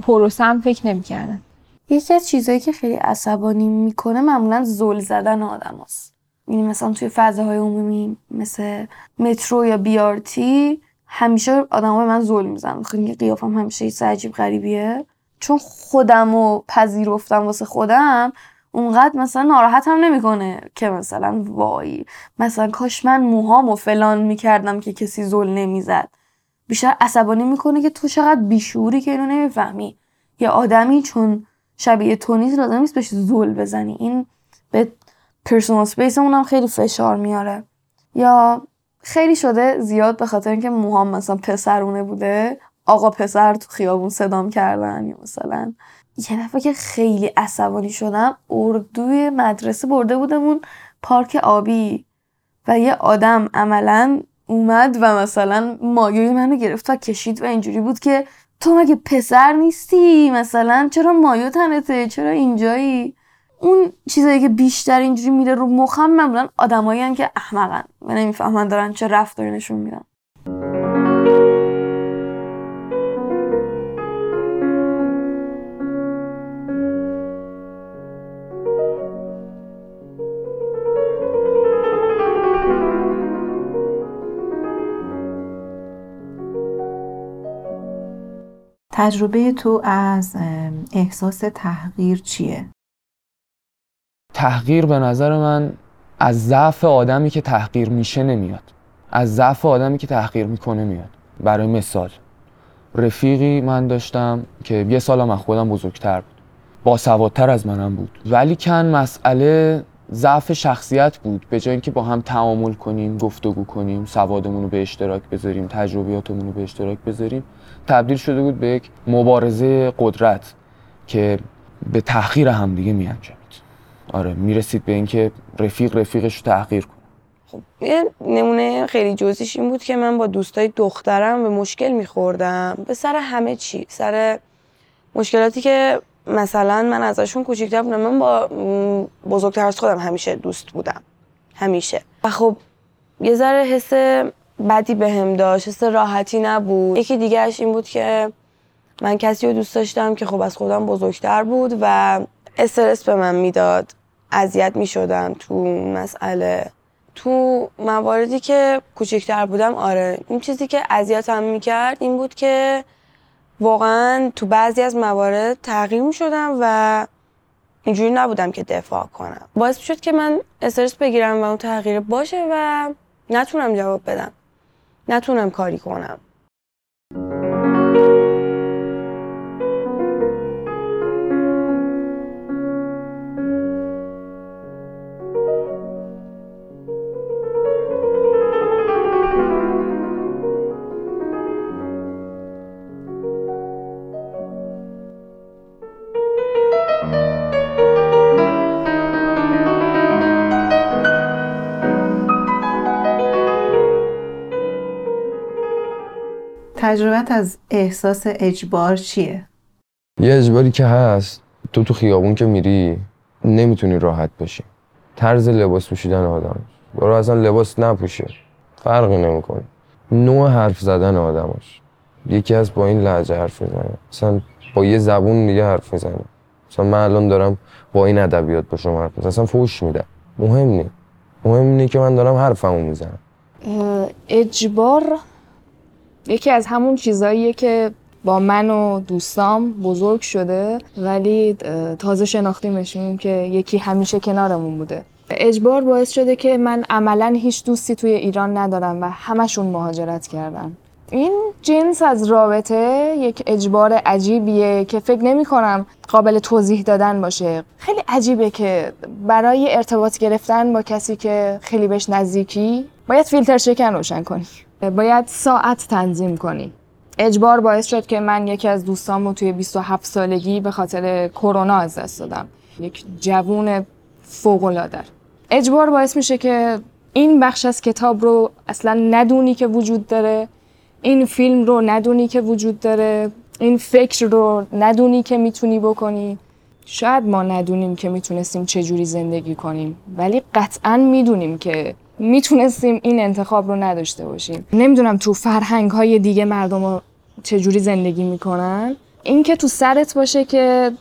پروسم فکر نمی‌کردم. یکی از چیزهایی که خیلی عصبانی می‌کنه معمولا زل زدن آدم هست. یعنی مثلا توی فضاهای عمومی مثل مترو یا بیارتی همیشه آدم به من زل می‌زنن. خیلی قیافم همیشه یه عجیب غریبیه. چون خودم و پذیرفتم واسه خودم اونقدر مثلا ناراحتم نمی‌کنه که مثلا وای مثلا کاش من موهام و فلان می‌کردم که کسی زل نمی‌زد. بیشتر عصبانی می‌کنه که تو چقدر بیشعوری که اینو نمی‌فهمی. یه آدمی چون شبیه تو نیست لازم نیست بهش زل بزنی. این به personal space اونم خیلی فشار میاره. یا خیلی شده زیاد به خاطر اینکه موهام مثلا پسرونه بوده. آقا پسر تو خیابون صدام کردن یا مثلا یه دفعه که خیلی عصبانی شدم اردوی مدرسه برده بودمون پارک آبی و یه آدم عملا اومد و مثلا مایوی منو گرفت و کشید و اینجوری بود که تو مگه پسر نیستی؟ مثلا چرا مایو تنته؟ چرا اینجایی؟ اون چیزایی که بیشتر اینجوری میره رو مخم معمولا آدمایی که احمقن و نمی‌فهمن دارن چه رفتاری نشون میدن. تجربه تو از احساس تحقیر چیه؟ تحقیر به نظر من از ضعف آدمی که تحقیر میشه نمیاد. از ضعف آدمی که تحقیر می‌کنه میاد. برای مثال رفیقی من داشتم که یه سال من خودم بزرگتر بود. با سوادتر از منم بود. ولی کن مسئله ضعف شخصیت بود. به جای اینکه با هم تعامل کنیم گفتگو کنیم سوادمون رو به اشتراک بذاریم تجربیاتمون رو به اشتراک بذاریم تبدیل شده بود به یک مبارزه قدرت که به تحقیر همدیگه می انجامید آره می‌رسید به اینکه رفیق رفیقش رو تحقیر کنه. خب یه نمونه خیلی جزیش این بود که من با دوستای دخترم به مشکل میخوردم. به سر همه چی سر مشکلاتی که مثلا من ازشون کوچیکتر بودم. من با بزرگتر از خودم همیشه دوست بودم. همیشه. و خب یه ذره حس بدی به هم داشت حس راحتی نبود. یکی دیگهش این بود که من کسی رو دوست داشتم که خب از خودم بزرگتر بود و استرس به من می‌داد. اذیت می شدم تو مسئله. تو مواردی که کوچکتر بودم آره. این چیزی که اذیتم می‌کرد این بود که واقعا تو بعضی از موارد تغییر می شدم و اینجوری نبودم که دفاع کنم. باعث شد که من استرس بگیرم و اون تغییر باشه و نتونم جواب بدم. نتونم کاری کنم. تجربت از احساس اجبار چیه؟ یه اجباری که هست تو تو خیابون که میری نمی‌تونی راحت باشی. طرز لباس پوشیدن آدم. برو اصلا لباس نپوشه. فرقی نمی‌کنه. نوع حرف زدن آدماش یکی از با این لحجه حرف می‌زنه. مثلا با یه زبون دیگه حرف می‌زنه. مثلا من الان دارم با این ادبیات با شما حرف می‌زنم. اصلا فوش میدم مهم نی. مهم اینه که من دارم حرفمو می‌زنم. اجبار یکی از همون چیزاییه که با من و دوستام بزرگ شده ولی تازه شناختیمشیم که یکی همیشه کنارمون بوده. اجبار باعث شده که من عملا هیچ دوستی توی ایران ندارم و همشون مهاجرت کردن. این جنس از رابطه یک اجبار عجیبیه که فکر نمی کنم قابل توضیح دادن باشه. خیلی عجیبه که برای ارتباط گرفتن با کسی که خیلی بهش نزدیکی باید فیلتر شکن روشن کنی. باید ساعت تنظیم کنی. اجبار باعث شد که من یکی از دوستامو توی 27 سالگی به خاطر کرونا از دست دادم. یک جوون فوق اجبار باعث میشه که این بخش از کتاب رو اصلا ندونی که وجود داره این فیلم رو ندونی که وجود داره این فکر رو ندونی که می‌تونی بکنی. شاید ما ندونیم که می‌تونستیم چجوری زندگی کنیم ولی قطعا می‌دونیم که می‌تونستیم این انتخاب رو نداشته باشیم. نمی‌دونم تو فرهنگ های دیگه مردم رو چجوری زندگی می‌کنن. این که تو سرت باشه که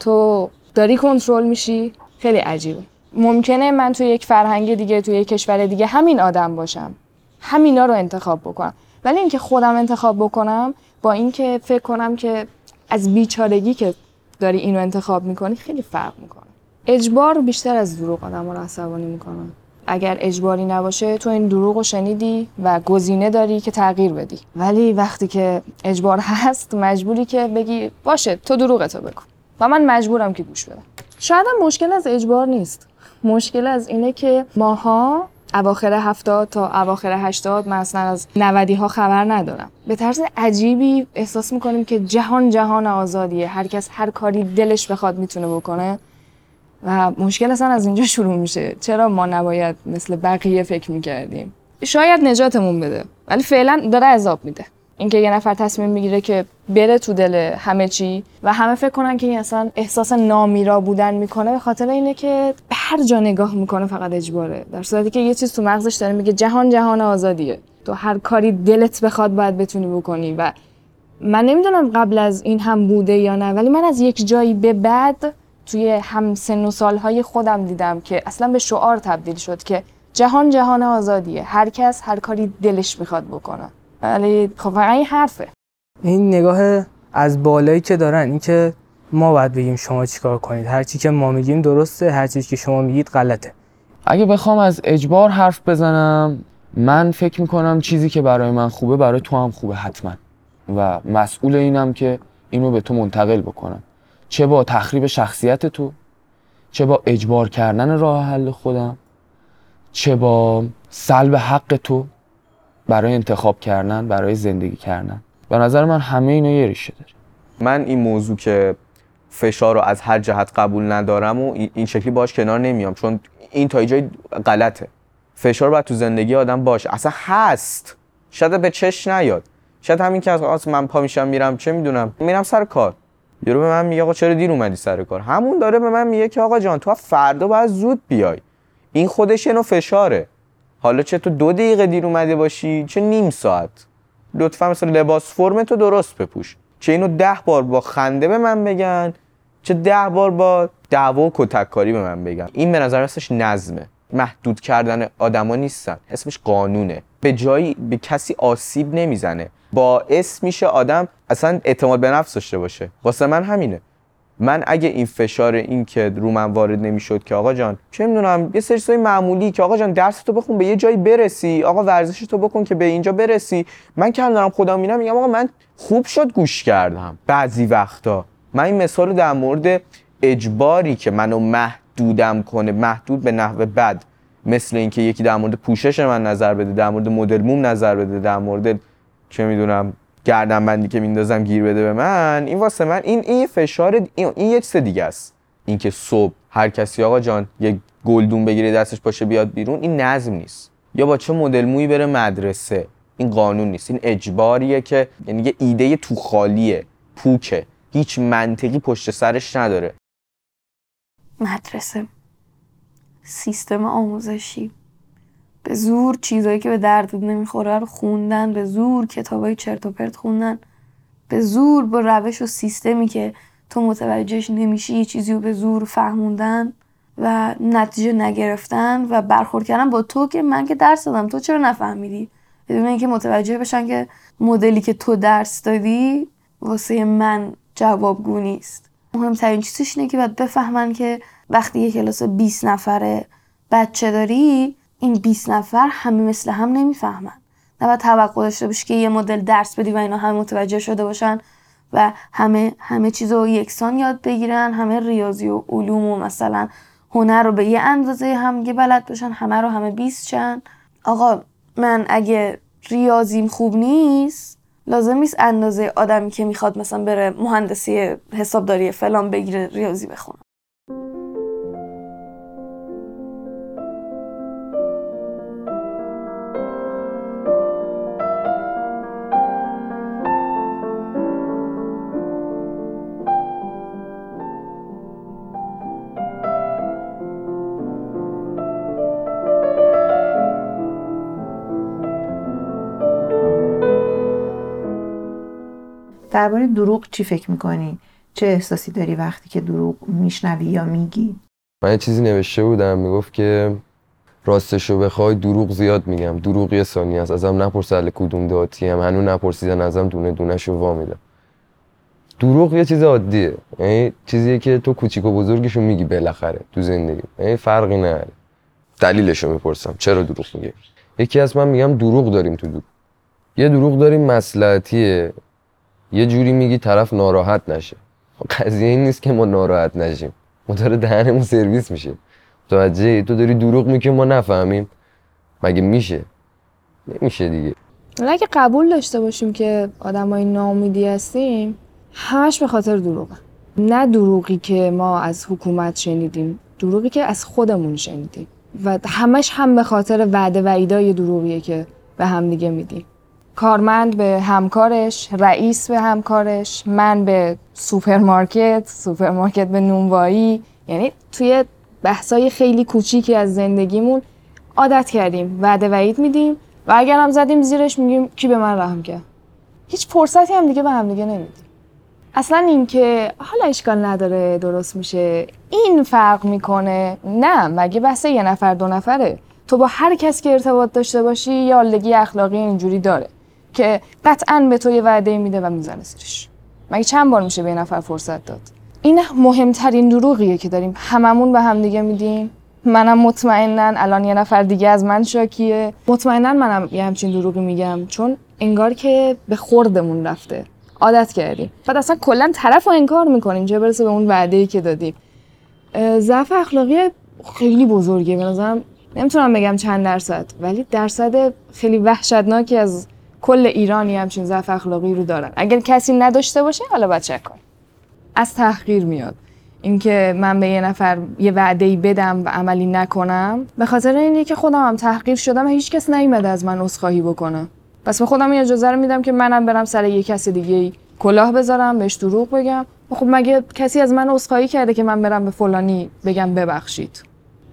تو داری کنترل میشی خیلی عجیبه. ممکنه من توی یک فرهنگ دیگه توی یک کشور دیگه همین آدم باشم. همینا رو انتخاب بکنم. ولی اینکه خودم انتخاب بکنم با اینکه فکر کنم که از بیچارگی که داری اینو انتخاب می‌کنی خیلی فرق می‌کنه. اجبار بیشتر از دروغ آدم رو عصبانی می‌کنه اگر اجباری نباشه تو این دروغ رو شنیدی و گزینه داری که تغییر بدی. ولی وقتی که اجبار هست مجبوری که بگی باشه تو دروغتو بگو. و من مجبورم که گوش بدم. شاید هم مشکل از اجبار نیست. مشکل از اینه که ماها اواخر هفتاد تا اواخر هشتاد من اصلا از نودی ها خبر ندارم. به طرز عجیبی احساس می‌کنیم که جهان جهان آزادیه. هر کس هر کاری دلش بخواد می‌تونه بکنه. و مشکل اصلا از اینجا شروع میشه. چرا ما نباید مثل بقیه فکر می‌کردیم؟ شاید نجاتمون بده ولی فعلا داره عذاب میده. اینکه یه نفر تصمیم می‌گیره که بره تو دل همه چی و همه فکر کنن که این اصلا احساس نامیرا بودن می‌کنه به خاطر اینه که به هر جا نگاه می‌کنه فقط اجباره. در صورتی که یه چیز تو مغزش داره میگه جهان جهان آزادیه. تو هر کاری دلت بخواد باید بتونی بکنی و من نمی‌دونم قبل از این هم بوده یا نه ولی من از یک جایی به بعد توی هم سن و سالهای خودم دیدم که اصلا به شعار تبدیل شد که جهان جهان آزادیه. هر کس هر کاری دلش می‌خواد بکنه. ولی خب این حرفه. این نگاه از بالایی که دارن این که ما باید بگیم شما چیکار کنید. هر چی که ما میگیم درسته هر چیزی که شما میگید غلطه. اگه بخوام از اجبار حرف بزنم من فکر می‌کنم چیزی که برای من خوبه برای تو هم خوبه حتما. و مسئول اینم که اینو به تو منتقل بکنم. چه با تخریب شخصیت تو چه با اجبار کردن راه حل خودم چه با سلب حق تو برای انتخاب کردن برای زندگی کردن. به نظر من همه اینا یه ریشه داره. من این موضوع که فشار رو از هر جهت قبول ندارم و این- شکلی باش کنار نمیام چون این تا اینجای غلطه. فشار باید تو زندگی آدم باشه. اصلا هست. شاید به چش نیاد. شاید همین که از من پا میشم میرم چه می‌دونم. میرم سر کار. یارو به من میگه آقا چرا دیر اومدی سر کار؟ همون داره به من میگه که آقا جان تو فردا باید زود بیای. این خودش نوع فشاره. حالا چه تو دو دقیقه دیر اومده باشی چه نیم ساعت. لطفا مثلا لباس فرم تو درست بپوش. چه اینو ده بار با خنده به من بگن چه ده بار با دعوا و کتککاری به من بگن. این به نظر اسمش نظمه. محدود کردن آدما نیستن. اسمش قانونه. به جایی به کسی آسیب نمی‌زنه. باعث میشه آدم اصلا اعتماد به نفس داشته باشه. واسه من همینه. من اگه این فشار این که رو من وارد نمی‌شد که آقا جان چه می‌دونم یه سری چیزای معمولی که آقا جان درس تو بخون به یه جایی برسی آقا ورزش تو بکن که به اینجا برسی. من که هم دارم خودم میرم میگم آقا من خوب شد گوش کردم بعضی وقتا. من این مثال در مورد اجباری که منو محدودم کنه محدود به نحو بد مثل اینکه یکی در مورد پوشش من نظر بده در مورد مدل موم نظر بده در مورد چه می‌دونم گردن بندی که میندازم گیر بده به من این واسه من این این یه فشار این, این یه چیز دیگه است. اینکه صبح هر کسی آقا جان یک گلدون بگیره دستش باشه بیاد بیرون این نظم نیست. یا با چه مدل مویی بره مدرسه؟ این قانون نیست. این اجباریه که یعنی یه ایده تو خالیه پوکه. هیچ منطقی پشت سرش نداره. مدرسه سیستم آموزشی. به زور چیزایی که به درد نمی‌خوره رو خوندن به زور کتابای چرت و پرت خوندن. به زور با روش و سیستمی که تو متوجهش نمیشی یه چیزی رو به زور فهموندن و نتیجه نگرفتن و برخورد کردن با تو که من که درس دادم. تو چرا نفهمیدی؟ بدون اینکه متوجه بشن که مدلی که تو درس دادی واسه من جوابگو نیست. مهمترین چیزش اینه که باید بفهمن که وقتی یه کلاس 20 نفره بچه داری این 20 نفر همه مثل هم نمی‌فهمن. نباید توقع داشته باشی که یه مدل درس بدی و اینا همه متوجه شده باشن و همه همه چیز رو یکسان یاد بگیرن همه ریاضی و علوم و مثلا هنر رو به یه اندازه همگی بلد باشن همه رو همه 20 چن آقا من اگه ریاضیم خوب نیست لازم نیست اندازه آدمی که می‌خواد مثلا بره مهندسی حسابداری فلان بگیره ریاضی بخونه. درباره دروغ چی فکر می‌کنی؟ چه احساسی داری وقتی که دروغ میشنوی یا میگی؟ من یه چیزی نوشته بودم می‌گفت که راستشو بخوای دروغ زیاد میگم. دروغ یه ثانیه است. ازم نپرس اهل کدوم داتی هم. هنوز نپرسیدن ازم دونه دونهشو وا میدم. دروغ یه چیز عادیه. یعنی چیزیه که تو کوچیک و بزرگشو میگی بالاخره تو زندگی. یعنی فرقی نداره. دلیلشو می‌پرسم. چرا دروغ میگی؟ یکی از من میگم دروغ داریم تو دروغ یه دروغ داریم مصلحتیه یه جوری میگی طرف ناراحت نشه. قضیه این نیست که ما ناراحت نشیم. ما داره دهنمون سرویس میشه. متوجه تو داری دروغ میگی ما نفهمیم. مگه میشه؟ نمیشه دیگه. اگه قبول داشته باشیم که آدمای ناامیدی هستیم همش به خاطر دروغه. نه دروغی که ما از حکومت شنیدیم دروغی که از خودمون شنیدیم. و همش هم به خاطر وعده وعیدای دروغیه که به هم دیگه میدیم. کارمند به همکارش رئیس به همکارش من به سوپرمارکت سوپرمارکت به نونوایی. یعنی توی بحثای خیلی کوچیکی از زندگیمون عادت کردیم وعده وعید میدیم و اگر هم زدیم زیرش میگیم کی به من رحم کرد. هیچ فرصتی هم دیگه به هم دیگه نمیدیم. اصلا اینکه حالا اشکال نداره درست میشه این فرق می‌کنه. نه مگه بحث یه نفر دو نفره؟ تو با هر کس که ارتباط داشته باشی یا آلگی اخلاقی اینجوری داره. که قطعا به تو یه وعده میده و می‌زنه زیرش مگه چند بار میشه به یه نفر فرصت داد؟ این مهمترین دروغیه که داریم هممون به هم دیگه میدیم. منم مطمئنا الان یه نفر دیگه از من شاکیه. مطمئنا منم یه همچین دروغی میگم چون انگار که به خوردمون رفته. عادت کردیم. بعد اصلا کلا طرف رو انکار می‌کنیم چه برسه به اون وعده ای که دادیم. ضعف اخلاقی خیلی بزرگه به نظرم. نمی‌تونم بگم چند درصد ولی درصد خیلی وحشتناکی از کل ایرانی همچین ضعف اخلاقی رو دارن. اگر کسی نداشته باشه حالا چک کن از تحقیر میاد. اینکه من به یه نفر یه وعده ای بدم و عملی نکنم به خاطر اینه که خودم هم تحقیر شدم و هیچ کس نیومده از من عذرخواهی بکنه. پس به خودم این اجازه رو میدم که منم برم سر یه کس دیگه کلاه بذارم بهش دروغ بگم. خب مگه کسی از من عذرخواهی کرده که من برم به فلانی بگم ببخشید؟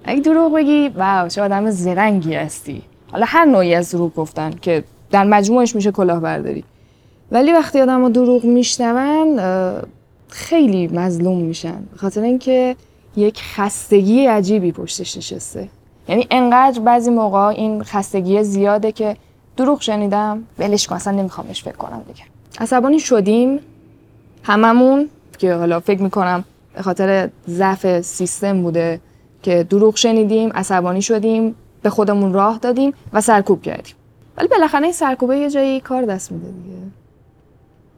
اگه دروغ بگی واو چه آدم زرنگی هستی. حالا هر نوعی از دروغ گفتن که در مجموعش میشه کلاهبرداری. ولی وقتی آدم ها دروغ میشنون خیلی مظلوم میشن. خاطر اینکه یک خستگی عجیبی پشتش نشسته. یعنی انقدر بعضی موقع این خستگی زیاده که دروغ شنیدم ولش کن اصلا نمیخوامش فکر کنم دیگه. عصبانی شدیم هممون که حالا فکر می‌کنم به خاطر ضعف سیستم بوده که دروغ شنیدیم عصبانی شدیم به خودمون راه دادیم و سرکوب کردیم. ولی بالاخره این سرکوبه یه جایی کار دست میده دیگه.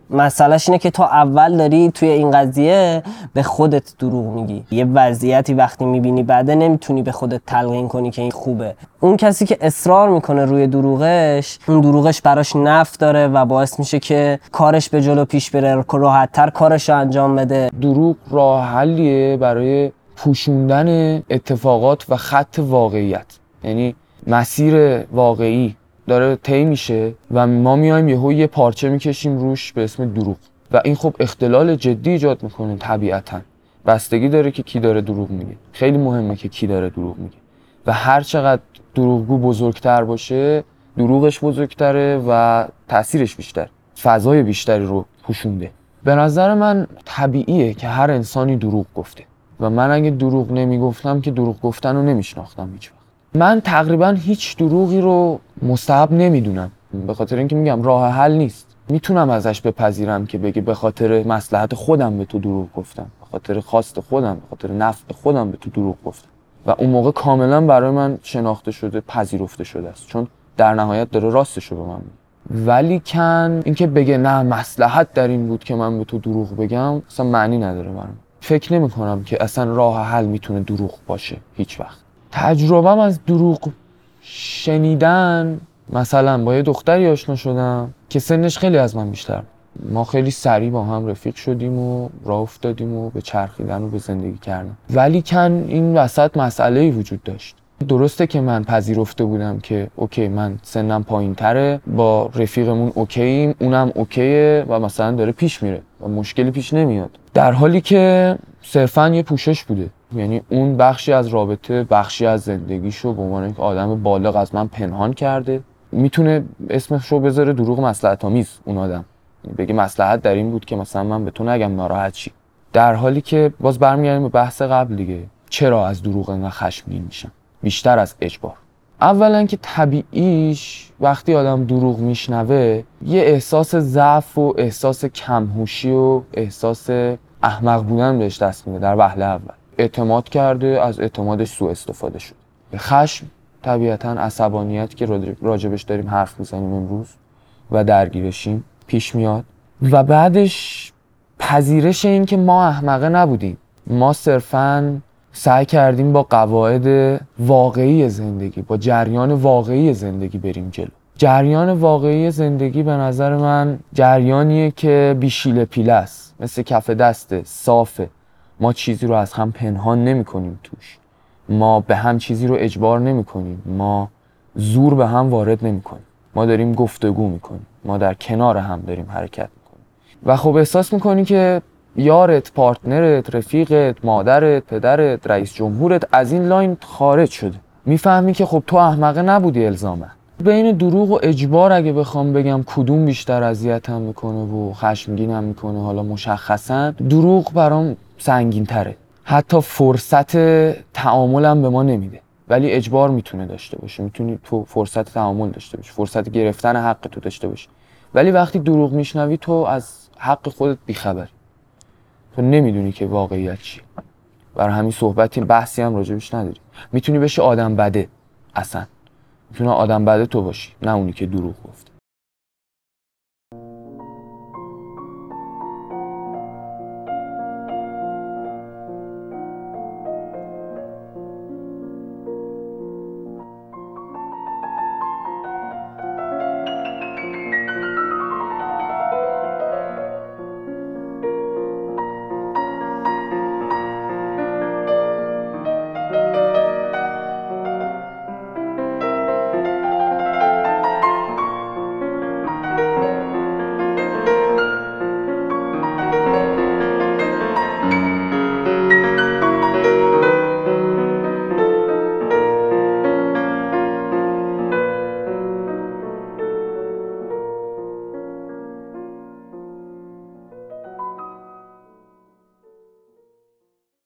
مسئلهش اینه که تو اول داری توی این قضیه به خودت دروغ میگی. یه وضعیتی وقتی می‌بینی بعده نمی‌تونی به خودت تلقین کنی که این خوبه. اون کسی که اصرار می‌کنه روی دروغش اون دروغش براش نفت داره و باعث میشه که کارش به جلو پیش بره راحتتر کارش رو انجام بده. دروغ راه حلیه برای پوشوندن اتفاقات و خط واقعیت. یعنی مسیر واقعی. داره طی میشه و ما میایم یهو یه پارچه می‌کشیم روش به اسم دروغ. و این خب اختلال جدی ایجاد می‌کنه طبیعتا. بستگی داره که کی داره دروغ میگه. خیلی مهمه که کی داره دروغ میگه. و هر چقدر دروغگو بزرگتر باشه دروغش بزرگتره و تاثیرش بیشتر. فضای بیشتری رو پوشونده. به نظر من طبیعیه که هر انسانی دروغ گفته. و من اگه دروغ نمی‌گفتم که دروغ گفتن رو نمیشناختم هیچ من تقریبا هیچ دروغی رو مستحب نمی‌دونم. به خاطر اینکه میگم راه حل نیست. می‌تونم ازش بپذیرم که بگه به خاطر مصلحت خودم به تو دروغ گفتم. به خاطر خواست خودم به خاطر نفع خودم به تو دروغ گفتم. و اون موقع کاملا برای من شناخته شده پذیرفته شده است. چون در نهایت داره راستش رو به من میگه. ولی کن اینکه بگه نه مصلحت در این بود که من به تو دروغ بگم اصلا معنی نداره برام. فکر نمی کنم که اصلا راه حل می‌تونه دروغ باشه هیچ وقت. تجربم از دروغ شنیدن مثلا با یه دختری آشنا شدم که سنش خیلی از من بیشتر. ما خیلی سریع با هم رفیق شدیم و راه افتادیم و به چرخیدن و به زندگی کردن. ولی کن این وسط مسئله وجود داشت. درسته که من پذیرفته بودم که اوکی من سنم پایین تره با رفیقمون اوکییم اونم اوکیه و مثلا داره پیش میره و مشکلی پیش نمیاد. در حالی که صرفا یه پوشش بوده. یعنی اون بخشی از رابطه بخشی از زندگیشو به عنوان یک آدم بالغ از من پنهان کرده. می‌تونه اسمش رو بذاره دروغ مصلحت آمیز اون آدم. بگه مصلحت در این بود که مثلا من به تو نگم ناراحت چی در حالی که باز برمیگردیم به بحث قبل دیگه. چرا از دروغ انقدر خشمگین میشن بیشتر از اجبار. اولا که طبیعیش وقتی آدم دروغ میشنوه یه احساس ضعف و احساس کمهوشی و احساس احمق بودن بهش دست میده در وهله اول. اعتماد کرده از اعتمادش سوء استفاده شد. خشم طبیعتا عصبانیت که راجبش داریم حرف می‌زنیم امروز و درگیرشیم پیش میاد. و بعدش پذیرش این که ما احمقه نبودیم. ما صرفا سعی کردیم با قواعد واقعی زندگی با جریان واقعی زندگی بریم جلو. جریان واقعی زندگی به نظر من جریانیه که بیشیل پیله است. مثل کف دسته صافه ما چیزی رو از هم پنهان نمی کنیم توش. ما به هم چیزی رو اجبار نمی کنیم ما زور به هم وارد نمی کنیم ما داریم گفتگو می کنیم ما در کنار هم داریم حرکت می کنیم و خب احساس می‌کنی که یارت، partner ت، رفیقت، مادرت، پدرت، رئیس جمهورت از این line خارج شده. می‌فهمی که خب تو احمقه نبودی الزامه بین دروغ و اجبار اگه بخوام بگم کدوم بیشتر اذیتم می‌کنه و خشمگینم می‌کنه حالا مشخصا دروغ برام سنگین تره حتی فرصت تعاملم به ما نمیده. ولی اجبار می‌تونه داشته باشه. می‌تونی تو فرصت تعامل داشته باشی. فرصت گرفتن حق تو داشته باشی. ولی وقتی دروغ میشنوی تو از حق خودت بیخبری تو نمی‌دونی که واقعیت چیه برای همین صحبتی بحثی هم راجبش نداری. می‌تونی بشی آدم بده اصلا. می‌تونه آدم بده تو باشی نه اونی که دروغ گفت